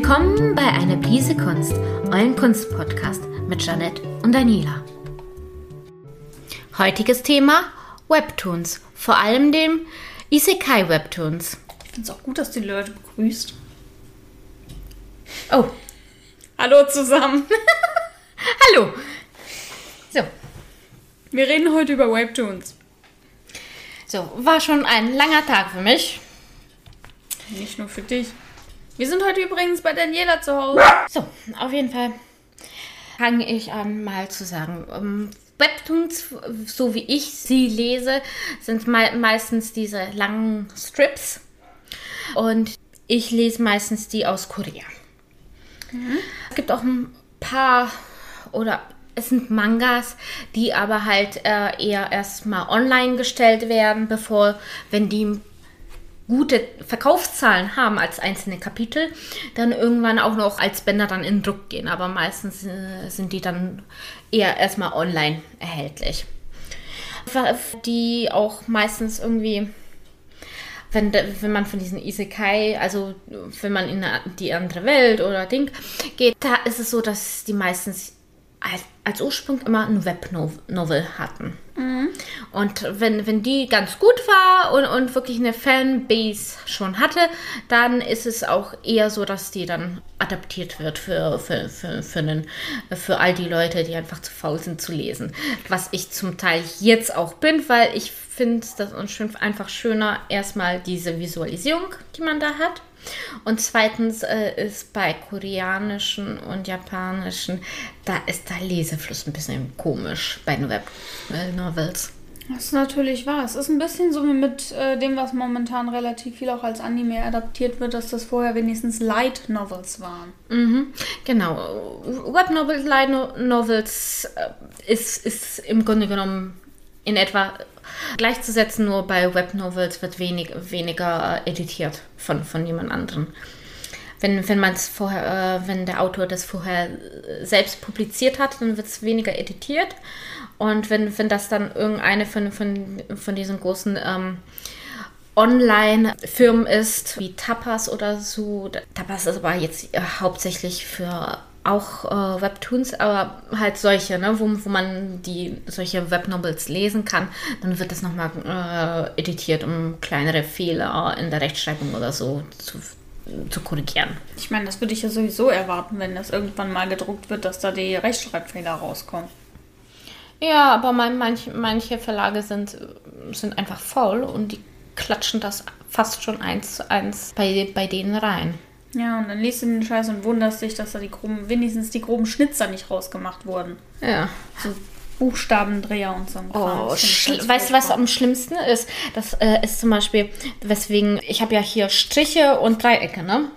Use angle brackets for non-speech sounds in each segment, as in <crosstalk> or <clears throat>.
Willkommen bei Eine Prise Kunst, eurem Kunstpodcast mit Janette und Daniela. Heutiges Thema Webtoons, vor allem dem Isekai Webtoons. Ich finde es auch gut, dass die Leute begrüßt. Oh, Hallo zusammen. <laughs> hallo. So, Wir reden heute über Webtoons. so, war schon ein langer Tag für mich. Nicht nur für dich. Wir sind heute übrigens bei Daniela zu Hause. So, auf jeden Fall fange ich an mal zu sagen. ähm, Webtoons, so wie ich sie lese, sind mei meistens diese langen Strips. Und ich lese meistens die aus Korea. Es gibt auch ein paar oder es sind Mangas, die aber halt äh, eher erstmal online gestellt werden, bevor, wenn die gute Verkaufszahlen haben als einzelne Kapitel, dann irgendwann auch noch als Bänder dann in Druck gehen. Aber meistens äh, sind die dann eher erstmal online erhältlich. Die auch meistens irgendwie, wenn, wenn man von diesen Isekai, also wenn man in die andere Welt oder Ding geht, da ist es so, dass die meistens als, als Ursprung immer ein Webnovel hatten. Und wenn, wenn die ganz gut war und, und wirklich eine Fanbase schon hatte, dann ist es auch eher so, dass die dann adaptiert wird für, für, für, für, einen, für all die Leute, die einfach zu faul sind zu lesen. Was ich zum Teil jetzt auch bin, weil ich finde das einfach schöner, erstmal diese Visualisierung, die man da hat. Und zweitens äh, ist bei koreanischen und japanischen, da ist der Lesefluss ein bisschen komisch bei den Web-Novels. Das ist natürlich wahr. Es ist ein bisschen so wie mit äh, dem, was momentan relativ viel auch als Anime adaptiert wird, dass das vorher wenigstens Light Novels waren. Mhm, genau. Webnovels, Light No- Novels äh, ist, ist im Grunde genommen in etwa gleichzusetzen, nur bei Webnovels wird wenig, weniger äh, editiert von, von jemand anderem. Wenn, wenn man vorher, äh, wenn der Autor das vorher äh, selbst publiziert hat, dann wird es weniger editiert. Und wenn, wenn das dann irgendeine von, von, von diesen großen ähm, Online-Firmen ist, wie Tapas oder so. Tapas ist aber jetzt äh, hauptsächlich für auch äh, Webtoons, aber halt solche, ne, wo, wo man die solche Webnovels lesen kann, dann wird das nochmal äh, editiert, um kleinere Fehler in der Rechtschreibung oder so zu, zu korrigieren. Ich meine, das würde ich ja sowieso erwarten, wenn das irgendwann mal gedruckt wird, dass da die Rechtschreibfehler rauskommen. Ja, aber man, manch, manche Verlage sind, sind einfach faul und die klatschen das fast schon eins zu eins bei, bei denen rein. Ja, und dann liest du den Scheiß und wunderst dich, dass da die groben, wenigstens die groben Schnitzer nicht rausgemacht wurden. Ja. So Buchstabendreher und so. Oh, weißt du, was am schlimmsten ist? Das äh, ist zum Beispiel, weswegen, ich habe ja hier Striche und Dreiecke, ne?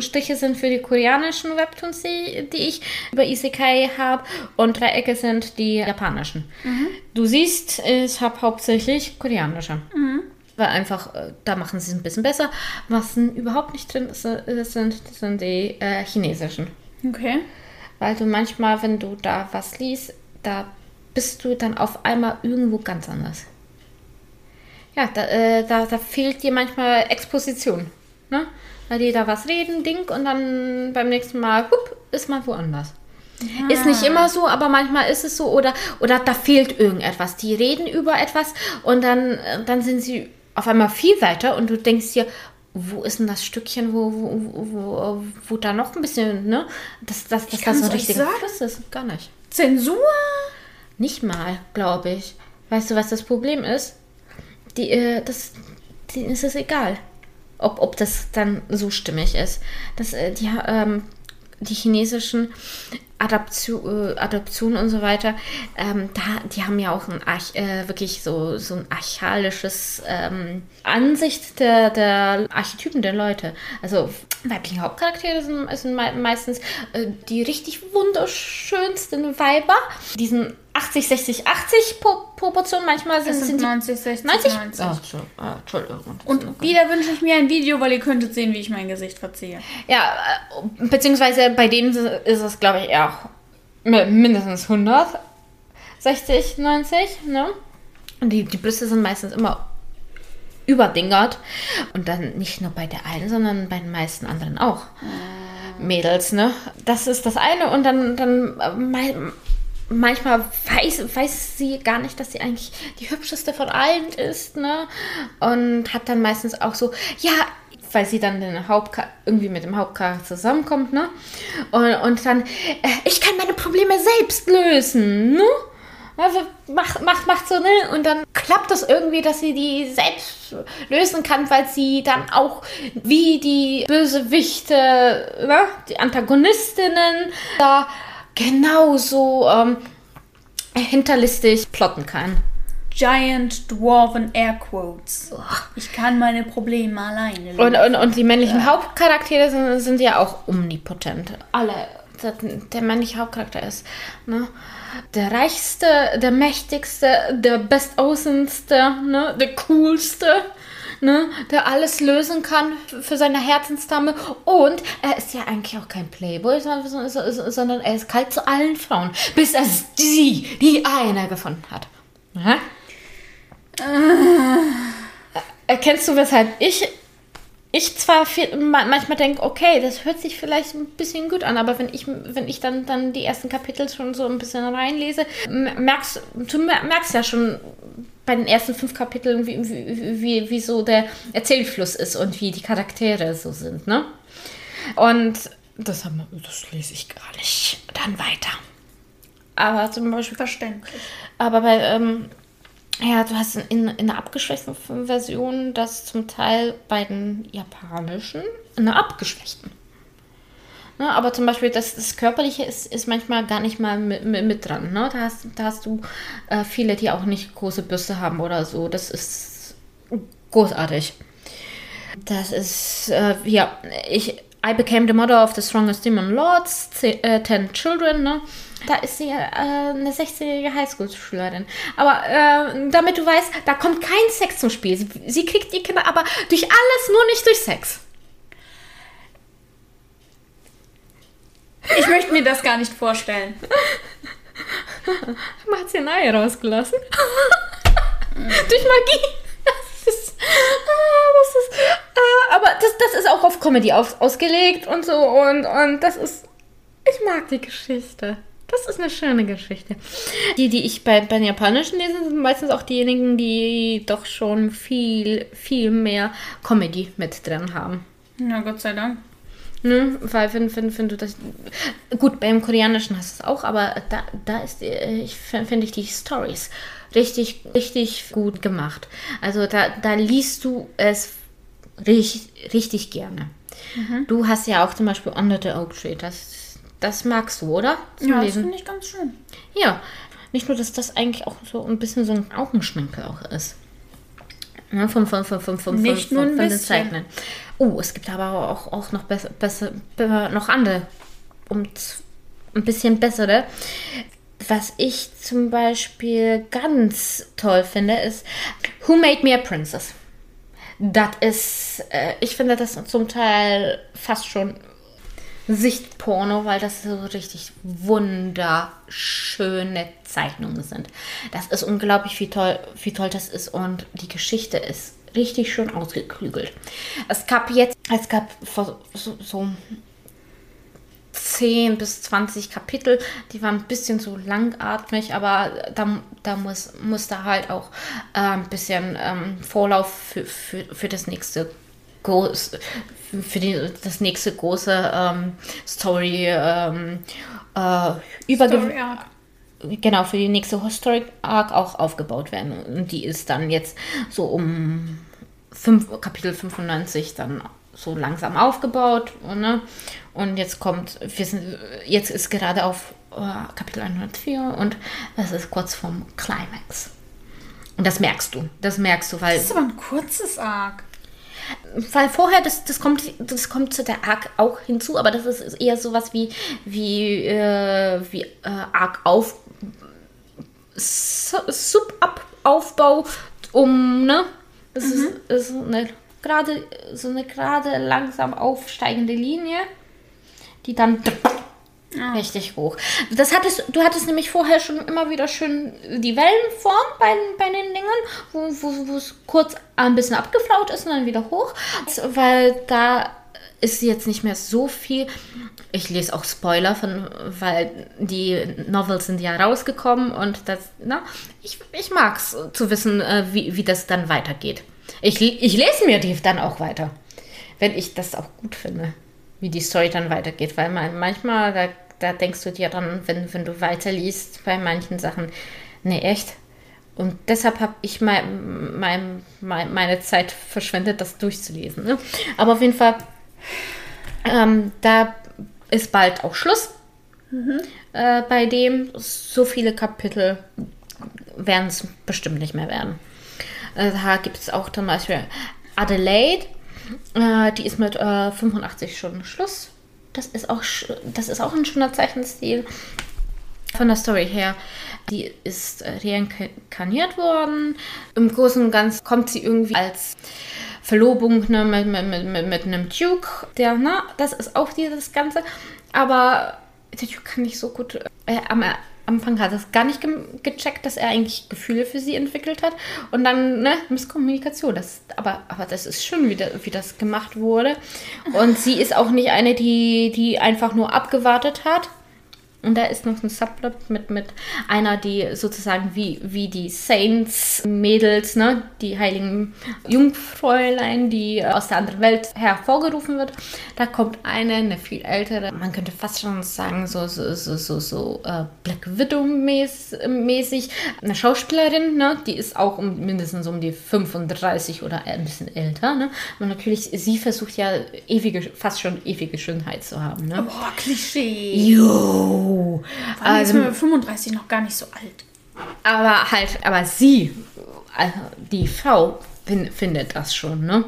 Striche sind für die koreanischen Webtoons, die, die ich über Isekai habe, und Dreiecke sind die japanischen. Du siehst, ich habe hauptsächlich koreanische. Weil einfach, äh, da machen sie es ein bisschen besser. Was überhaupt nicht drin ist, äh, sind, sind die äh, chinesischen. Okay. Weil du manchmal, wenn du da was liest, da bist du dann auf einmal irgendwo ganz anders. Ja, da, äh, da, da fehlt dir manchmal Exposition. Ne? Weil die da was reden, Ding, und dann beim nächsten Mal, hup, ist man woanders. Ist nicht immer so, aber manchmal ist es so. Oder, oder da fehlt irgendetwas. Die reden über etwas und dann, äh, dann sind sie auf einmal viel weiter und du denkst dir, wo ist denn das Stückchen, wo, wo, wo, wo da noch ein bisschen, ne? Das, das, das, das so ein euch richtiger. Fluss ist. Gar nicht. Zensur? Nicht mal, glaube ich. Weißt du, was das Problem ist? Die, äh, das, denen ist es egal, ob, ob das dann so stimmig ist. Das, äh, die, ähm, die chinesischen Adaption, äh, Adoptionen und so weiter, ähm, da, die haben ja auch ein äh, wirklich so, so ein archalisches ähm, Ansicht der, der Archetypen der Leute. Also weibliche Hauptcharaktere sind, sind mei- meistens äh, die richtig wunderschönsten Weiber. Diesen 80, 60, 80 Pro Proportionen, manchmal sind, Es sind sind die 90, 60, 90. 90. Ah, Entschu- ah, Entschuldigung. Und wieder wünsche ich mir ein Video, weil ihr könntet sehen, wie ich mein Gesicht verziehe. Ja, äh, beziehungsweise bei denen ist es, glaube ich, eher mi- mindestens 100, 60, 90, ne? Und die, die Brüste sind meistens immer überdingert. Und dann nicht nur bei der einen, sondern bei den meisten anderen auch. Mädels, ne? Das ist das eine und dann, dann äh, manchmal weiß, weiß sie gar nicht, dass sie eigentlich die hübscheste von allen ist, ne? Und hat dann meistens auch so, ja, weil sie dann den Hauptchar irgendwie mit dem Hauptcharakter zusammenkommt, ne? Und, und dann, äh, ich kann meine Probleme selbst lösen, ne? Also macht, macht, macht so, ne? Und dann klappt das irgendwie, dass sie die selbst lösen kann, weil sie dann auch wie die Bösewichte, ne? Die Antagonistinnen da genauso ähm, hinterlistig plotten kann. Giant Dwarven Air Quotes. Ich kann meine Probleme alleine lösen. Und, und, und die männlichen Hauptcharaktere sind, sind ja auch omnipotent. Alle. Der, männliche Hauptcharakter ist ne? der reichste, der mächtigste, der bestaussenste, ne? der coolste. Ne, der alles lösen kann für seine Herzensdame. Und er ist ja eigentlich auch kein Playboy, sondern, er ist kalt zu allen Frauen, bis er sie, die eine gefunden hat. Aha. Erkennst du, weshalb ich, ich zwar viel, manchmal denke, okay, das hört sich vielleicht ein bisschen gut an, aber wenn ich, wenn ich dann, dann die ersten Kapitel schon so ein bisschen reinlese, merkst du merkst ja schon bei den ersten fünf Kapiteln, wie, wie, wie, wie so der Erzählfluss ist und wie die Charaktere so sind, ne? Und das, haben, das lese ich gar nicht dann weiter. Aber zum Beispiel. Verständlich. Aber bei, ähm, ja, du hast in, in einer abgeschwächten Version das zum Teil bei den japanischen, in einer abgeschwächten. Ne, aber zum Beispiel das, das Körperliche ist, ist manchmal gar nicht mal mit, mit, mit dran. Ne? Da, hast, da hast du äh, viele, die auch nicht große Bürste haben oder so. Das ist großartig. Das ist, äh, ja, ich, I became the mother of the strongest demon lords, äh, ten children, ne? Da ist sie äh, eine 16-jährige Highschool-Schülerin. Aber äh, damit du weißt, da kommt kein Sex zum Spiel. Sie, sie kriegt die Kinder aber durch alles, nur nicht durch Sex. Ich möchte mir das gar nicht vorstellen. <laughs> Man hat sie Ei rausgelassen. <laughs> durch Magie. Das ist, ah, das ist, ah, aber das, das ist auch auf Comedy auf, ausgelegt und so. Und, und das ist. Ich mag die Geschichte. Das ist eine schöne Geschichte. Die, die ich bei, bei den japanischen lese, sind meistens auch diejenigen, die doch schon viel, viel mehr Comedy mit drin haben. Na, Gott sei Dank. Ne? Weil wenn, wenn, wenn du das. Gut, beim Koreanischen hast du es auch, aber da, da ist, ich finde ich die Stories richtig, richtig gut gemacht. Also da, da liest du es richtig, richtig gerne. Mhm. Du hast ja auch zum Beispiel Under the Oak Tree, das das magst du, oder? Zum ja, Lesen. das finde ich ganz schön. Ja, nicht nur, dass das eigentlich auch so ein bisschen so ein Augenschminkel auch ist. Ja, vom, vom, vom, vom, vom, Nicht vom, nur ein von den bisschen. Zeichnen. Oh, es gibt aber auch, auch noch besser, besser, noch andere, um ein bisschen bessere. Was ich zum Beispiel ganz toll finde, ist Who Made Me a Princess? Das ist, äh, ich finde das zum Teil fast schon Sichtporno, weil das so richtig wunderschöne Zeichnungen sind. Das ist unglaublich, wie toll, wie toll das ist und die Geschichte ist richtig schön ausgeklügelt. Es gab jetzt, es gab so, so 10 bis 20 Kapitel, die waren ein bisschen so langatmig, aber da, da muss, muss da halt auch äh, ein bisschen ähm, Vorlauf für, für, für das nächste groß, für die, das nächste große ähm, Story ähm, äh, Story. Genau, für die nächste Story Arc auch aufgebaut werden. Und die ist dann jetzt so um 5, Kapitel 95 dann so langsam aufgebaut. Ne? Und jetzt kommt, wir sind, jetzt ist gerade auf äh, Kapitel 104 und es ist kurz vorm Climax. Und das merkst du. Das merkst du, weil. Das ist aber ein kurzes Arc. Weil vorher, das, das, kommt, das kommt zu der Arc auch hinzu, aber das ist eher sowas wie, wie, äh, wie äh, Arc auf Sub-Aufbau um, ne? Das mhm. ist, ist eine gerade so eine gerade langsam aufsteigende Linie, die dann Ah. Richtig hoch. Das hattest, du hattest nämlich vorher schon immer wieder schön die Wellenform bei, bei den Dingen, wo, es kurz ein bisschen abgeflaut ist und dann wieder hoch. Weil da ist jetzt nicht mehr so viel. Ich lese auch Spoiler von, weil die Novels sind ja rausgekommen und das, na, ich, ich mag es zu wissen, äh, wie, wie das dann weitergeht. Ich, ich lese mir die dann auch weiter, wenn ich das auch gut finde, wie die Story dann weitergeht, weil man, manchmal, da, da denkst du dir dann, wenn, wenn du weiterliest bei manchen Sachen, nee, echt, und deshalb habe ich mein, mein, mein, meine Zeit verschwendet, das durchzulesen. Ne? Aber auf jeden Fall, ähm, da ist bald auch Schluss. Mhm. Äh, bei dem so viele Kapitel werden es bestimmt nicht mehr werden. Äh, da gibt es auch zum Beispiel Adelaide, äh, die ist mit 85 äh, Stunden Schluss. Das ist auch, das ist auch ein schöner Zeichenstil von der Story her. Die ist äh, reinkarniert worden. Im Großen und Ganzen kommt sie irgendwie als Verlobung ne, mit, mit, mit, mit einem Duke. Der, ne, das ist auch dieses Ganze. Aber der Duke kann nicht so gut. Äh, am Anfang hat es gar nicht ge gecheckt, dass er eigentlich Gefühle für sie entwickelt hat. Und dann, ne, Misskommunikation. Das, aber, aber das ist schön, wie, das, wie das gemacht wurde. Und sie ist auch nicht eine, die, die einfach nur abgewartet hat und da ist noch ein Subplot mit, mit einer, die sozusagen wie, wie die Saints-Mädels, ne, die heiligen Jungfräulein, die aus der anderen Welt hervorgerufen wird. Da kommt eine, eine viel ältere, man könnte fast schon sagen, so, so, so, so, so uh, Black Widow-mäßig, eine Schauspielerin, ne, die ist auch um, mindestens um die 35 oder ein bisschen älter. Ne? Und natürlich, sie versucht ja ewige, fast schon ewige Schönheit zu haben. Ne? Boah, Klischee. Jo. Oh. Also, ist mit 35 noch gar nicht so alt. Aber halt, aber sie, also die Frau, findet das schon, ne?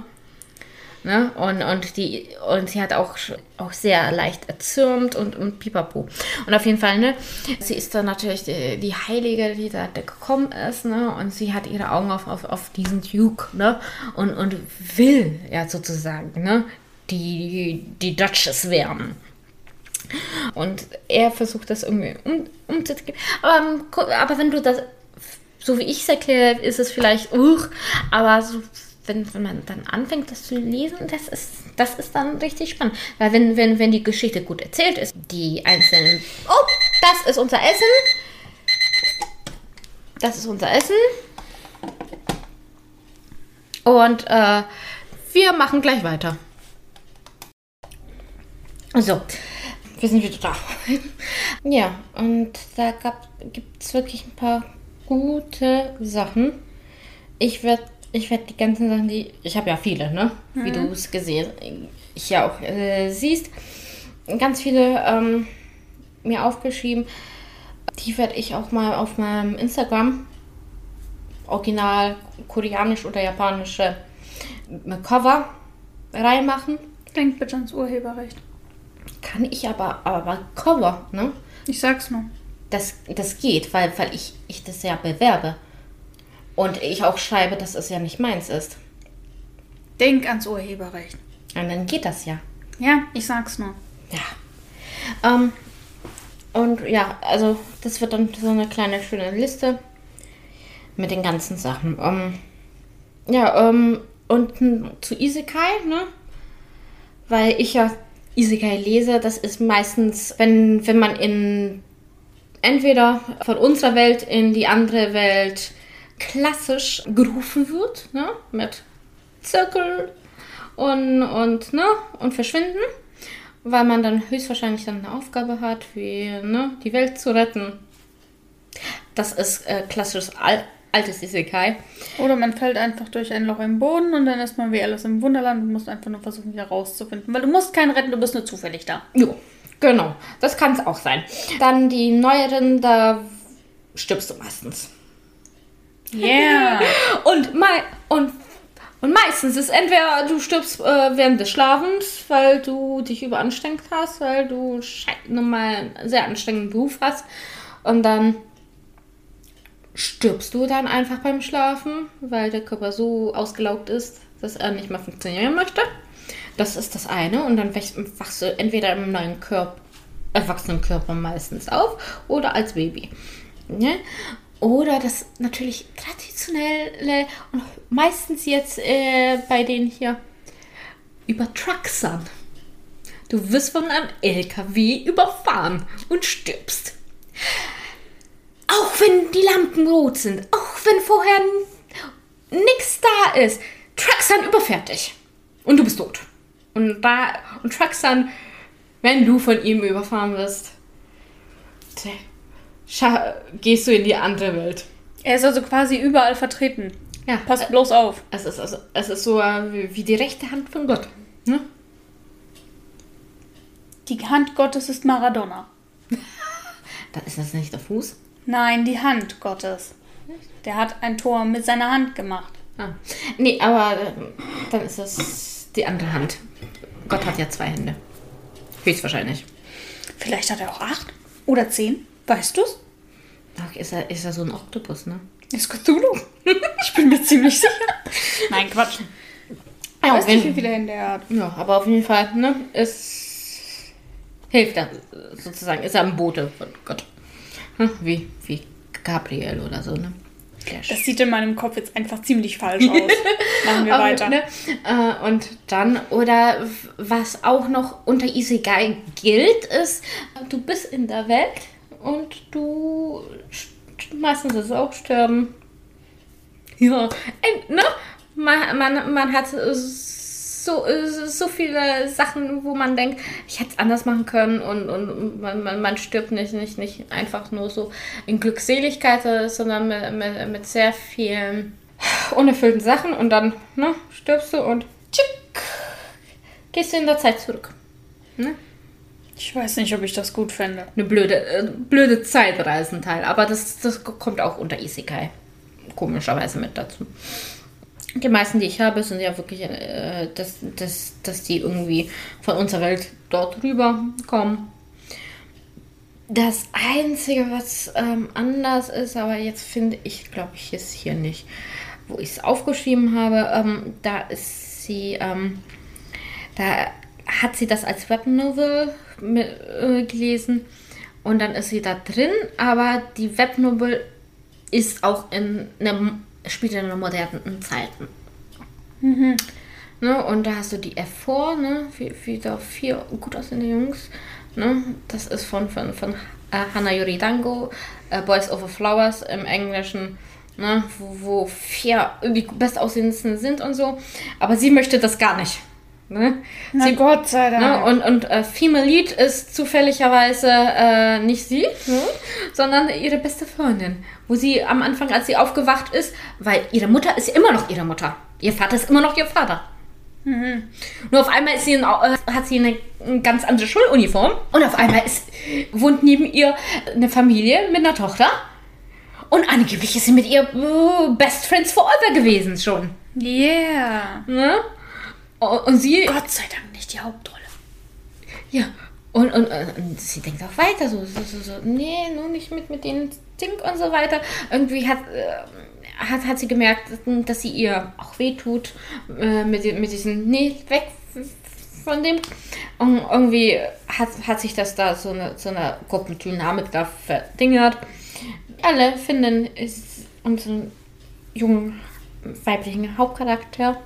Ne? Und, und, die, und sie hat auch, auch sehr leicht erzürnt und, und pipapo. Und auf jeden Fall, ne, sie ist dann natürlich die, die Heilige, die da gekommen ist, ne, und sie hat ihre Augen auf, auf, auf diesen Duke, ne, und, und will ja sozusagen, ne, die, die Duchess werden. Und er versucht das irgendwie um, umzugehen. Aber, aber wenn du das, so wie ich es erkläre, ist es vielleicht, uh, aber so, wenn, wenn man dann anfängt, das zu lesen, das ist, das ist dann richtig spannend. Weil wenn, wenn, wenn die Geschichte gut erzählt ist, die einzelnen. Oh, das ist unser Essen. Das ist unser Essen. Und äh, wir machen gleich weiter. So, wir sind wieder da. <laughs> ja, und da gibt es wirklich ein paar gute Sachen. Ich werde ich werd die ganzen Sachen, die. Ich habe ja viele, ne? Mhm. Wie du es gesehen ich ja auch äh, siehst. Ganz viele ähm, mir aufgeschrieben. Die werde ich auch mal auf meinem Instagram original koreanisch oder japanische Cover reinmachen. Denkt bitte ans Urheberrecht. Kann ich aber, aber Cover, ne? Ich sag's nur. Das, das geht, weil, weil ich, ich das ja bewerbe. Und ich auch schreibe, dass es ja nicht meins ist. Denk ans Urheberrecht. Und dann geht das ja. Ja, ich sag's nur. Ja. Ähm, und ja, also das wird dann so eine kleine schöne Liste mit den ganzen Sachen. Ähm, ja, ähm, und zu Isekai, ne? Weil ich ja Isekai lese, das ist meistens, wenn, wenn man in entweder von unserer Welt in die andere Welt klassisch gerufen wird, ne? mit Zirkel und, und, ne? und verschwinden, weil man dann höchstwahrscheinlich dann eine Aufgabe hat, wie ne? die Welt zu retten. Das ist äh, klassisches altes Isekai. Oder man fällt einfach durch ein Loch im Boden und dann ist man wie alles im Wunderland und muss einfach nur versuchen, wieder rauszufinden. Weil du musst keinen retten, du bist nur zufällig da. Jo, genau. Das kann es auch sein. Dann die neueren, da stirbst du meistens. Yeah. <laughs> und, mei und, und meistens ist entweder du stirbst äh, während des Schlafens, weil du dich überanstrengt hast, weil du normal einen sehr anstrengenden Beruf hast. Und dann stirbst du dann einfach beim Schlafen, weil der Körper so ausgelaugt ist, dass er nicht mehr funktionieren möchte. Das ist das eine. Und dann wachst du entweder im neuen Körper, erwachsenen Körper meistens auf oder als Baby. Ne? Oder das natürlich traditionelle und meistens jetzt äh, bei denen hier über Trucksern. Du wirst von einem LKW überfahren und stirbst. Auch wenn die Lampen rot sind, auch wenn vorher nichts da ist, Truxan überfährt dich. Und du bist tot. Und, da, und Truxan, wenn du von ihm überfahren wirst, gehst du in die andere Welt. Er ist also quasi überall vertreten. Ja. Passt bloß auf. Es ist, also, es ist so äh, wie, die rechte Hand von Gott. Ne? Die Hand Gottes ist Maradona. <laughs> Da ist das nicht der Fuß? Nein, die Hand Gottes. Der hat ein Tor mit seiner Hand gemacht. Ah. Nee, aber äh, dann ist das die andere Hand. Gott hat ja zwei Hände. Höchstwahrscheinlich. Vielleicht hat er auch acht oder zehn. Weißt du's? Ach, ist er, ist er so ein Oktopus, ne? Ist Cthulhu. ich bin mir ziemlich sicher. Nein, Quatsch. Ich Ja, weiß nicht, wie viele Hände er hat. Ja, aber auf jeden Fall, ne? Es hilft er sozusagen. Ist er ein Bote von Gott. Hm, Wie, wie Gabriel oder so, ne? Der Das sieht in meinem Kopf jetzt einfach ziemlich falsch aus. <laughs> Machen wir weiter. Ne? Äh, und dann, oder was auch noch unter Isegai gilt, ist, du bist in der Welt und du st- meistens ist es auch sterben. Ja, äh, ne? Man, man, man hat so, so viele Sachen, wo man denkt, ich hätte es anders machen können und, und man, man, man stirbt nicht, nicht, nicht einfach nur so in Glückseligkeit, sondern mit, mit, mit sehr vielen unerfüllten Sachen und dann ne, stirbst du und tschick, gehst du in der Zeit zurück. Ne? Ich weiß nicht, ob ich das gut fände. Eine blöde, äh, blöde Zeitreisenteil, aber das, das kommt auch unter Isekai komischerweise mit dazu. Die meisten, die ich habe, sind ja wirklich, äh, dass, dass, dass die irgendwie von unserer Welt dort rüber kommen. Das Einzige, was ähm, anders ist, aber jetzt finde ich, glaube ich, ist hier nicht, wo ich es aufgeschrieben habe, ähm, da ist sie, ähm, da hat sie das als Webnovel mit, äh, gelesen und dann ist sie da drin, aber die Webnovel ist auch in einem, spielt in modernen Zeiten. Ne, und da hast du die F4, ne, wie, wie da vier gut aussehende Jungs. Ne, das ist von, von, von äh, Hana Yoridango, äh, Boys Over Flowers im Englischen, ne, wo, wo vier die bestaussehendsten sind und so. Aber sie möchte das gar nicht. Ne? Na sie, Gott sei Dank. Ne, und und äh, Female Lead ist zufälligerweise äh, nicht sie, ne, sondern ihre beste Freundin. Wo sie am Anfang, als sie aufgewacht ist, weil ihre Mutter ist immer noch ihre Mutter. Ihr Vater ist immer noch ihr Vater. Nur auf einmal sie in, äh, hat sie eine, eine ganz andere Schuluniform und auf einmal ist, wohnt neben ihr eine Familie mit einer Tochter. Und angeblich ist sie mit ihr äh, Best Friends Forever gewesen schon. yeah. Ne? Und sie Gott sei Dank nicht die Hauptrolle. Ja, und, und, äh, und sie denkt auch weiter, so, so, so, so nee, nur nicht mit, mit den Zink und so weiter. Irgendwie hat, äh, hat, hat sie gemerkt, dass sie ihr auch wehtut äh, mit, mit diesem, nee, weg von dem. Und irgendwie hat, hat sich das da so eine, so eine Gruppendynamik da verdingert. Alle finden unseren jungen weiblichen Hauptcharakter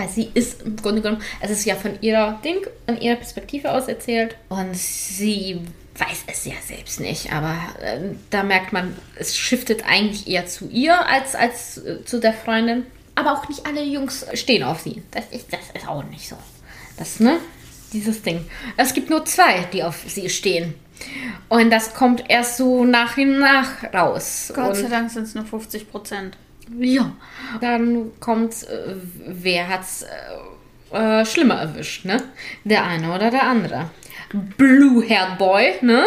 weil sie ist im Grunde genommen, es ist ja von ihrer Ding, an ihrer Perspektive aus erzählt und sie weiß es ja selbst nicht, aber ähm, da merkt man, es shiftet eigentlich eher zu ihr als, als äh, zu der Freundin. Aber auch nicht alle Jungs stehen auf sie. Das ist, das ist auch nicht so. Das, ne? Dieses Ding. Es gibt nur zwei, die auf sie stehen. Und das kommt erst so nach und nach raus. Gott sei Dank sind es nur 50 Prozent. Ja, dann kommt, äh, wer hat's äh, äh, schlimmer erwischt, ne? Der eine oder der andere. Blue-Haired Boy, ne?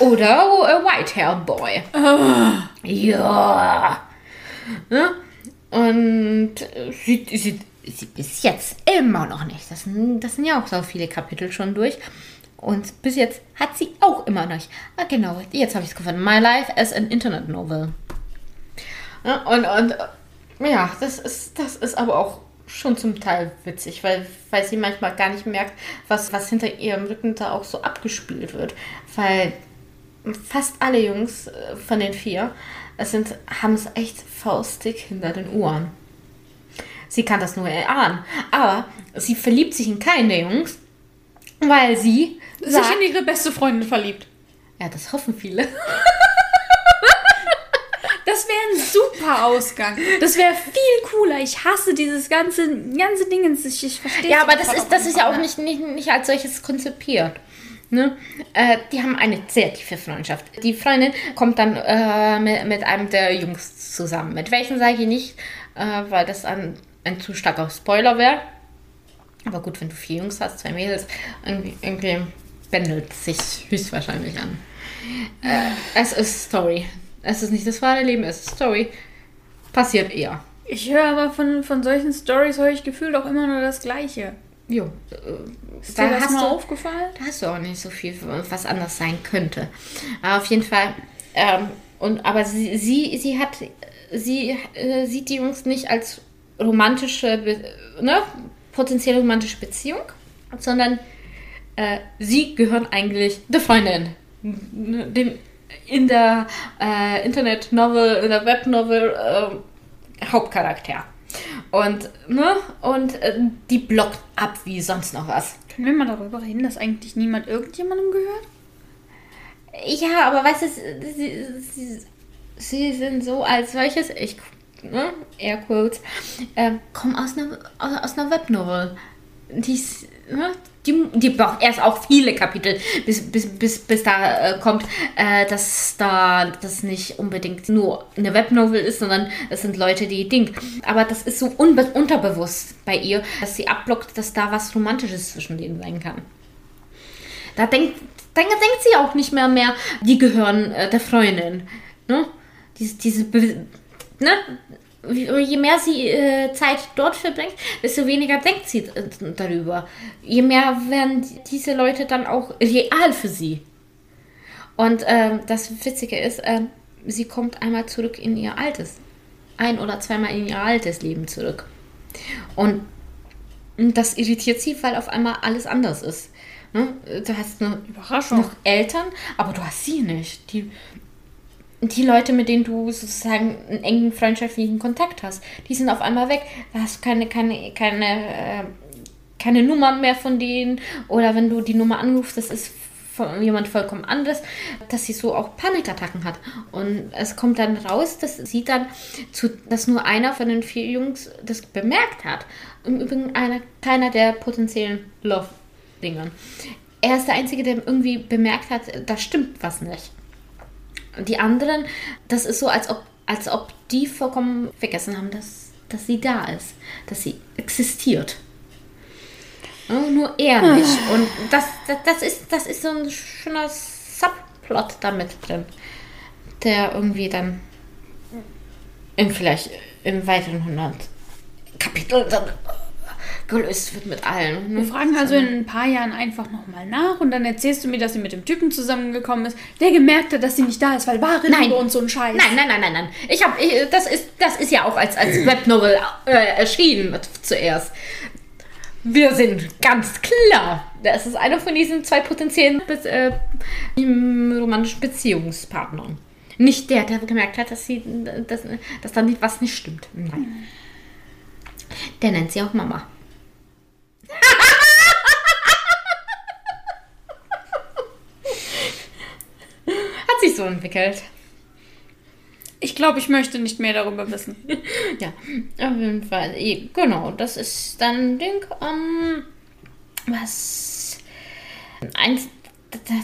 Oder äh, White-Haired Boy. Ja. Ne? Und äh, sie, sie, sie bis jetzt immer noch nicht. Das sind, das sind ja auch so viele Kapitel schon durch. Und bis jetzt hat sie auch immer noch nicht. Ah, genau, jetzt habe ich es gefunden. My Life as an Internet Novel. Und, und ja, das ist, das ist aber auch schon zum Teil witzig, weil, weil sie manchmal gar nicht merkt, was, was hinter ihrem Rücken da auch so abgespielt wird. Weil fast alle Jungs äh, von den vier sind, haben es echt faustig hinter den Ohren. Sie kann das nur erahnen. Aber sie verliebt sich in keinen der Jungs. Weil sie sagt, Sich in ihre beste Freundin verliebt. ja, das hoffen viele. <laughs> Das wäre ein super Ausgang. Das wäre viel cooler. Ich hasse dieses ganze, ganze Ding. Ich, ich verstehe Ja, aber das ist, das ist ja auch nicht, nicht, nicht als solches konzipiert. Ne? Äh, die haben eine sehr tiefe Freundschaft. Die Freundin kommt dann äh, mit, mit einem der Jungs zusammen. Mit welchen sage ich nicht, äh, weil das ein, ein zu starker Spoiler wäre. Aber gut, wenn du vier Jungs hast, zwei Mädels, irgendwie, irgendwie bändelt sich höchstwahrscheinlich an. Äh, es ist Story. Es ist nicht das wahre Leben, es ist Story. Passiert eher. Ich höre aber von, von solchen Stories, höre ich gefühlt auch immer nur das Gleiche. Jo. Äh, Ist da dir das hast mal du aufgefallen? Da hast du auch nicht so viel, was anders sein könnte. Aber auf jeden Fall. Ähm, und, aber sie, sie, sie hat, sie äh, sieht die Jungs nicht als romantische, ne, potenziell romantische Beziehung, sondern äh, sie gehören eigentlich der Freundin. Dem, in der äh, Internet-Novel, in der Web-Novel äh, Hauptcharakter. Und, ne, und äh, die blockt ab wie sonst noch was. Können wir mal darüber reden, dass eigentlich niemand irgendjemandem gehört? Ja, aber weißt du, sie, sie, sie sind so als solches, ich, ne, Air Quotes, äh, kommen aus einer, aus, aus einer Webnovel. Die, ist, ne, die, die braucht erst auch viele Kapitel, bis, bis, bis, bis da äh, kommt, äh, dass da das nicht unbedingt nur eine Webnovel ist, sondern es sind Leute, die Ding. Aber das ist so unterbewusst bei ihr, dass sie abblockt, dass da was Romantisches zwischen denen sein kann. Da denkt, dann denkt sie auch nicht mehr mehr, die gehören äh, der Freundin. Ne? Diese, diese ne? Je mehr sie äh, Zeit dort verbringt, desto weniger denkt sie äh, darüber. Je mehr werden diese Leute dann auch real für sie. Und ähm, das Witzige ist, ähm, sie kommt einmal zurück in ihr altes, ein oder zweimal in ihr altes Leben zurück. Und das irritiert sie, weil auf einmal alles anders ist. Ne? Du hast eine Überraschung. noch Eltern, aber du hast sie nicht. Die, die Leute, mit denen du sozusagen einen engen freundschaftlichen Kontakt hast, die sind auf einmal weg. Da hast du keine, keine, keine, äh, keine Nummer mehr von denen. Oder wenn du die Nummer anrufst, das ist von jemand vollkommen anderes, dass sie so auch Panikattacken hat. Und es kommt dann raus, dass sie dann zu, dass nur einer von den vier Jungs das bemerkt hat. Im Übrigen einer, keiner der potenziellen Love-Dingern. Er ist der Einzige, der irgendwie bemerkt hat, da stimmt was nicht. Die anderen, das ist so, als ob, als ob die vollkommen vergessen haben, dass, dass sie da ist, dass sie existiert. Ja, nur er nicht. Und das, das, das, ist, das ist so ein schöner Subplot da mit drin, der irgendwie dann in vielleicht im weiteren 100 Kapitel dann gelöst wird mit allen. Wir fragen also in ein paar Jahren einfach nochmal nach und dann erzählst du mir, dass sie mit dem Typen zusammengekommen ist, der gemerkt hat, dass sie nicht da ist, weil wahre Nein. Liebe und so ein Scheiß. Nein, nein, nein, nein, nein. Ich habe, das ist, das ist ja auch als, als <clears throat> Webnovel äh, erschienen zuerst. Wir sind ganz klar. Das ist einer von diesen zwei potenziellen äh, romantischen Beziehungspartnern. Nicht der, der gemerkt hat, dass sie, dass, dass da was nicht stimmt. Nein. Der nennt sie auch Mama. <laughs> Hat sich so entwickelt. Ich glaube, ich möchte nicht mehr darüber wissen. <laughs> Ja, auf jeden Fall. Genau, das ist dann ein Ding, ähm, was eins,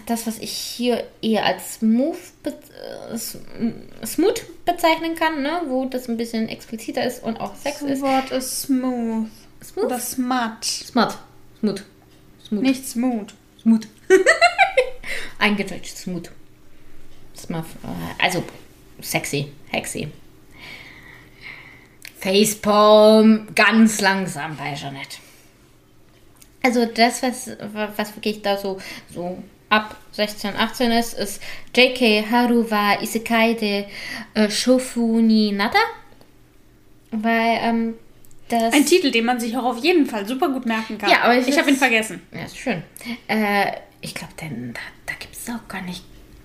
das, was ich hier eher als Smooth, be äh, sm- smooth bezeichnen kann, ne? wo das ein bisschen expliziter ist und auch Sex Das ist. Wort ist smooth. Smooth? Oder smart. Smart. Smooth. Smooth. Nicht smooth. Smooth. <laughs> Eingedeutscht smooth. Smooth. äh, Also sexy, hexy. Facepalm, ganz langsam bei Jeanette. Also das, was, was wirklich da so, so ab 16, 18 ist, ist J.K. Haru wa Isekai de äh, Shofu ni Nata. Weil ähm, das... Ein Titel, den man sich auch auf jeden Fall super gut merken kann. Ja, aber ich ich habe ihn vergessen. Ja, ist schön. Äh, ich glaube, denn da, da gibt es auch gar nicht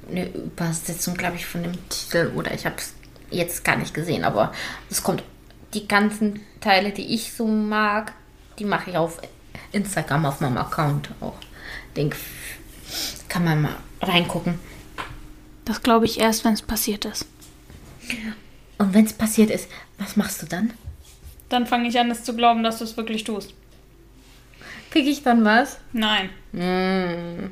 eine Übersetzung, glaube ich, von dem Titel. Oder ich habe es jetzt gar nicht gesehen. Aber es kommt, die ganzen Teile, die ich so mag, die mache ich auf Instagram, auf meinem Account auch. Ding. Kann man mal reingucken. Das glaube ich erst, wenn es passiert ist. Und wenn es passiert ist, was machst du dann? Dann fange ich an, es zu glauben, dass du es wirklich tust. Krieg ich dann was? Nein. Mm.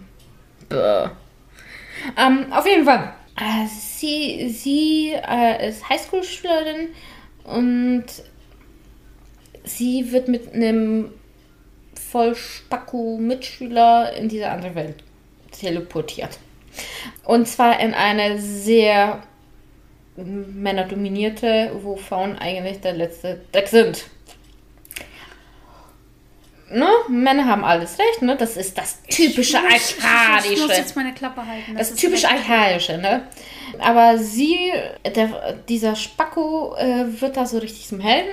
Ähm, auf jeden Fall. Äh, sie sie äh, ist Highschool-Schülerin und sie wird mit einem Vollspacko-Mitschüler in diese andere Welt teleportiert. Und zwar in eine sehr männerdominierte, wo Frauen eigentlich der letzte Dreck sind. Ne? Männer haben alles recht, ne? Das ist das typische Ich muss- Ich muss jetzt meine Klappe halten. Das ist typisch. Archaische, ne? Aber sie, der, dieser Spacko, äh, wird da so richtig zum Helden.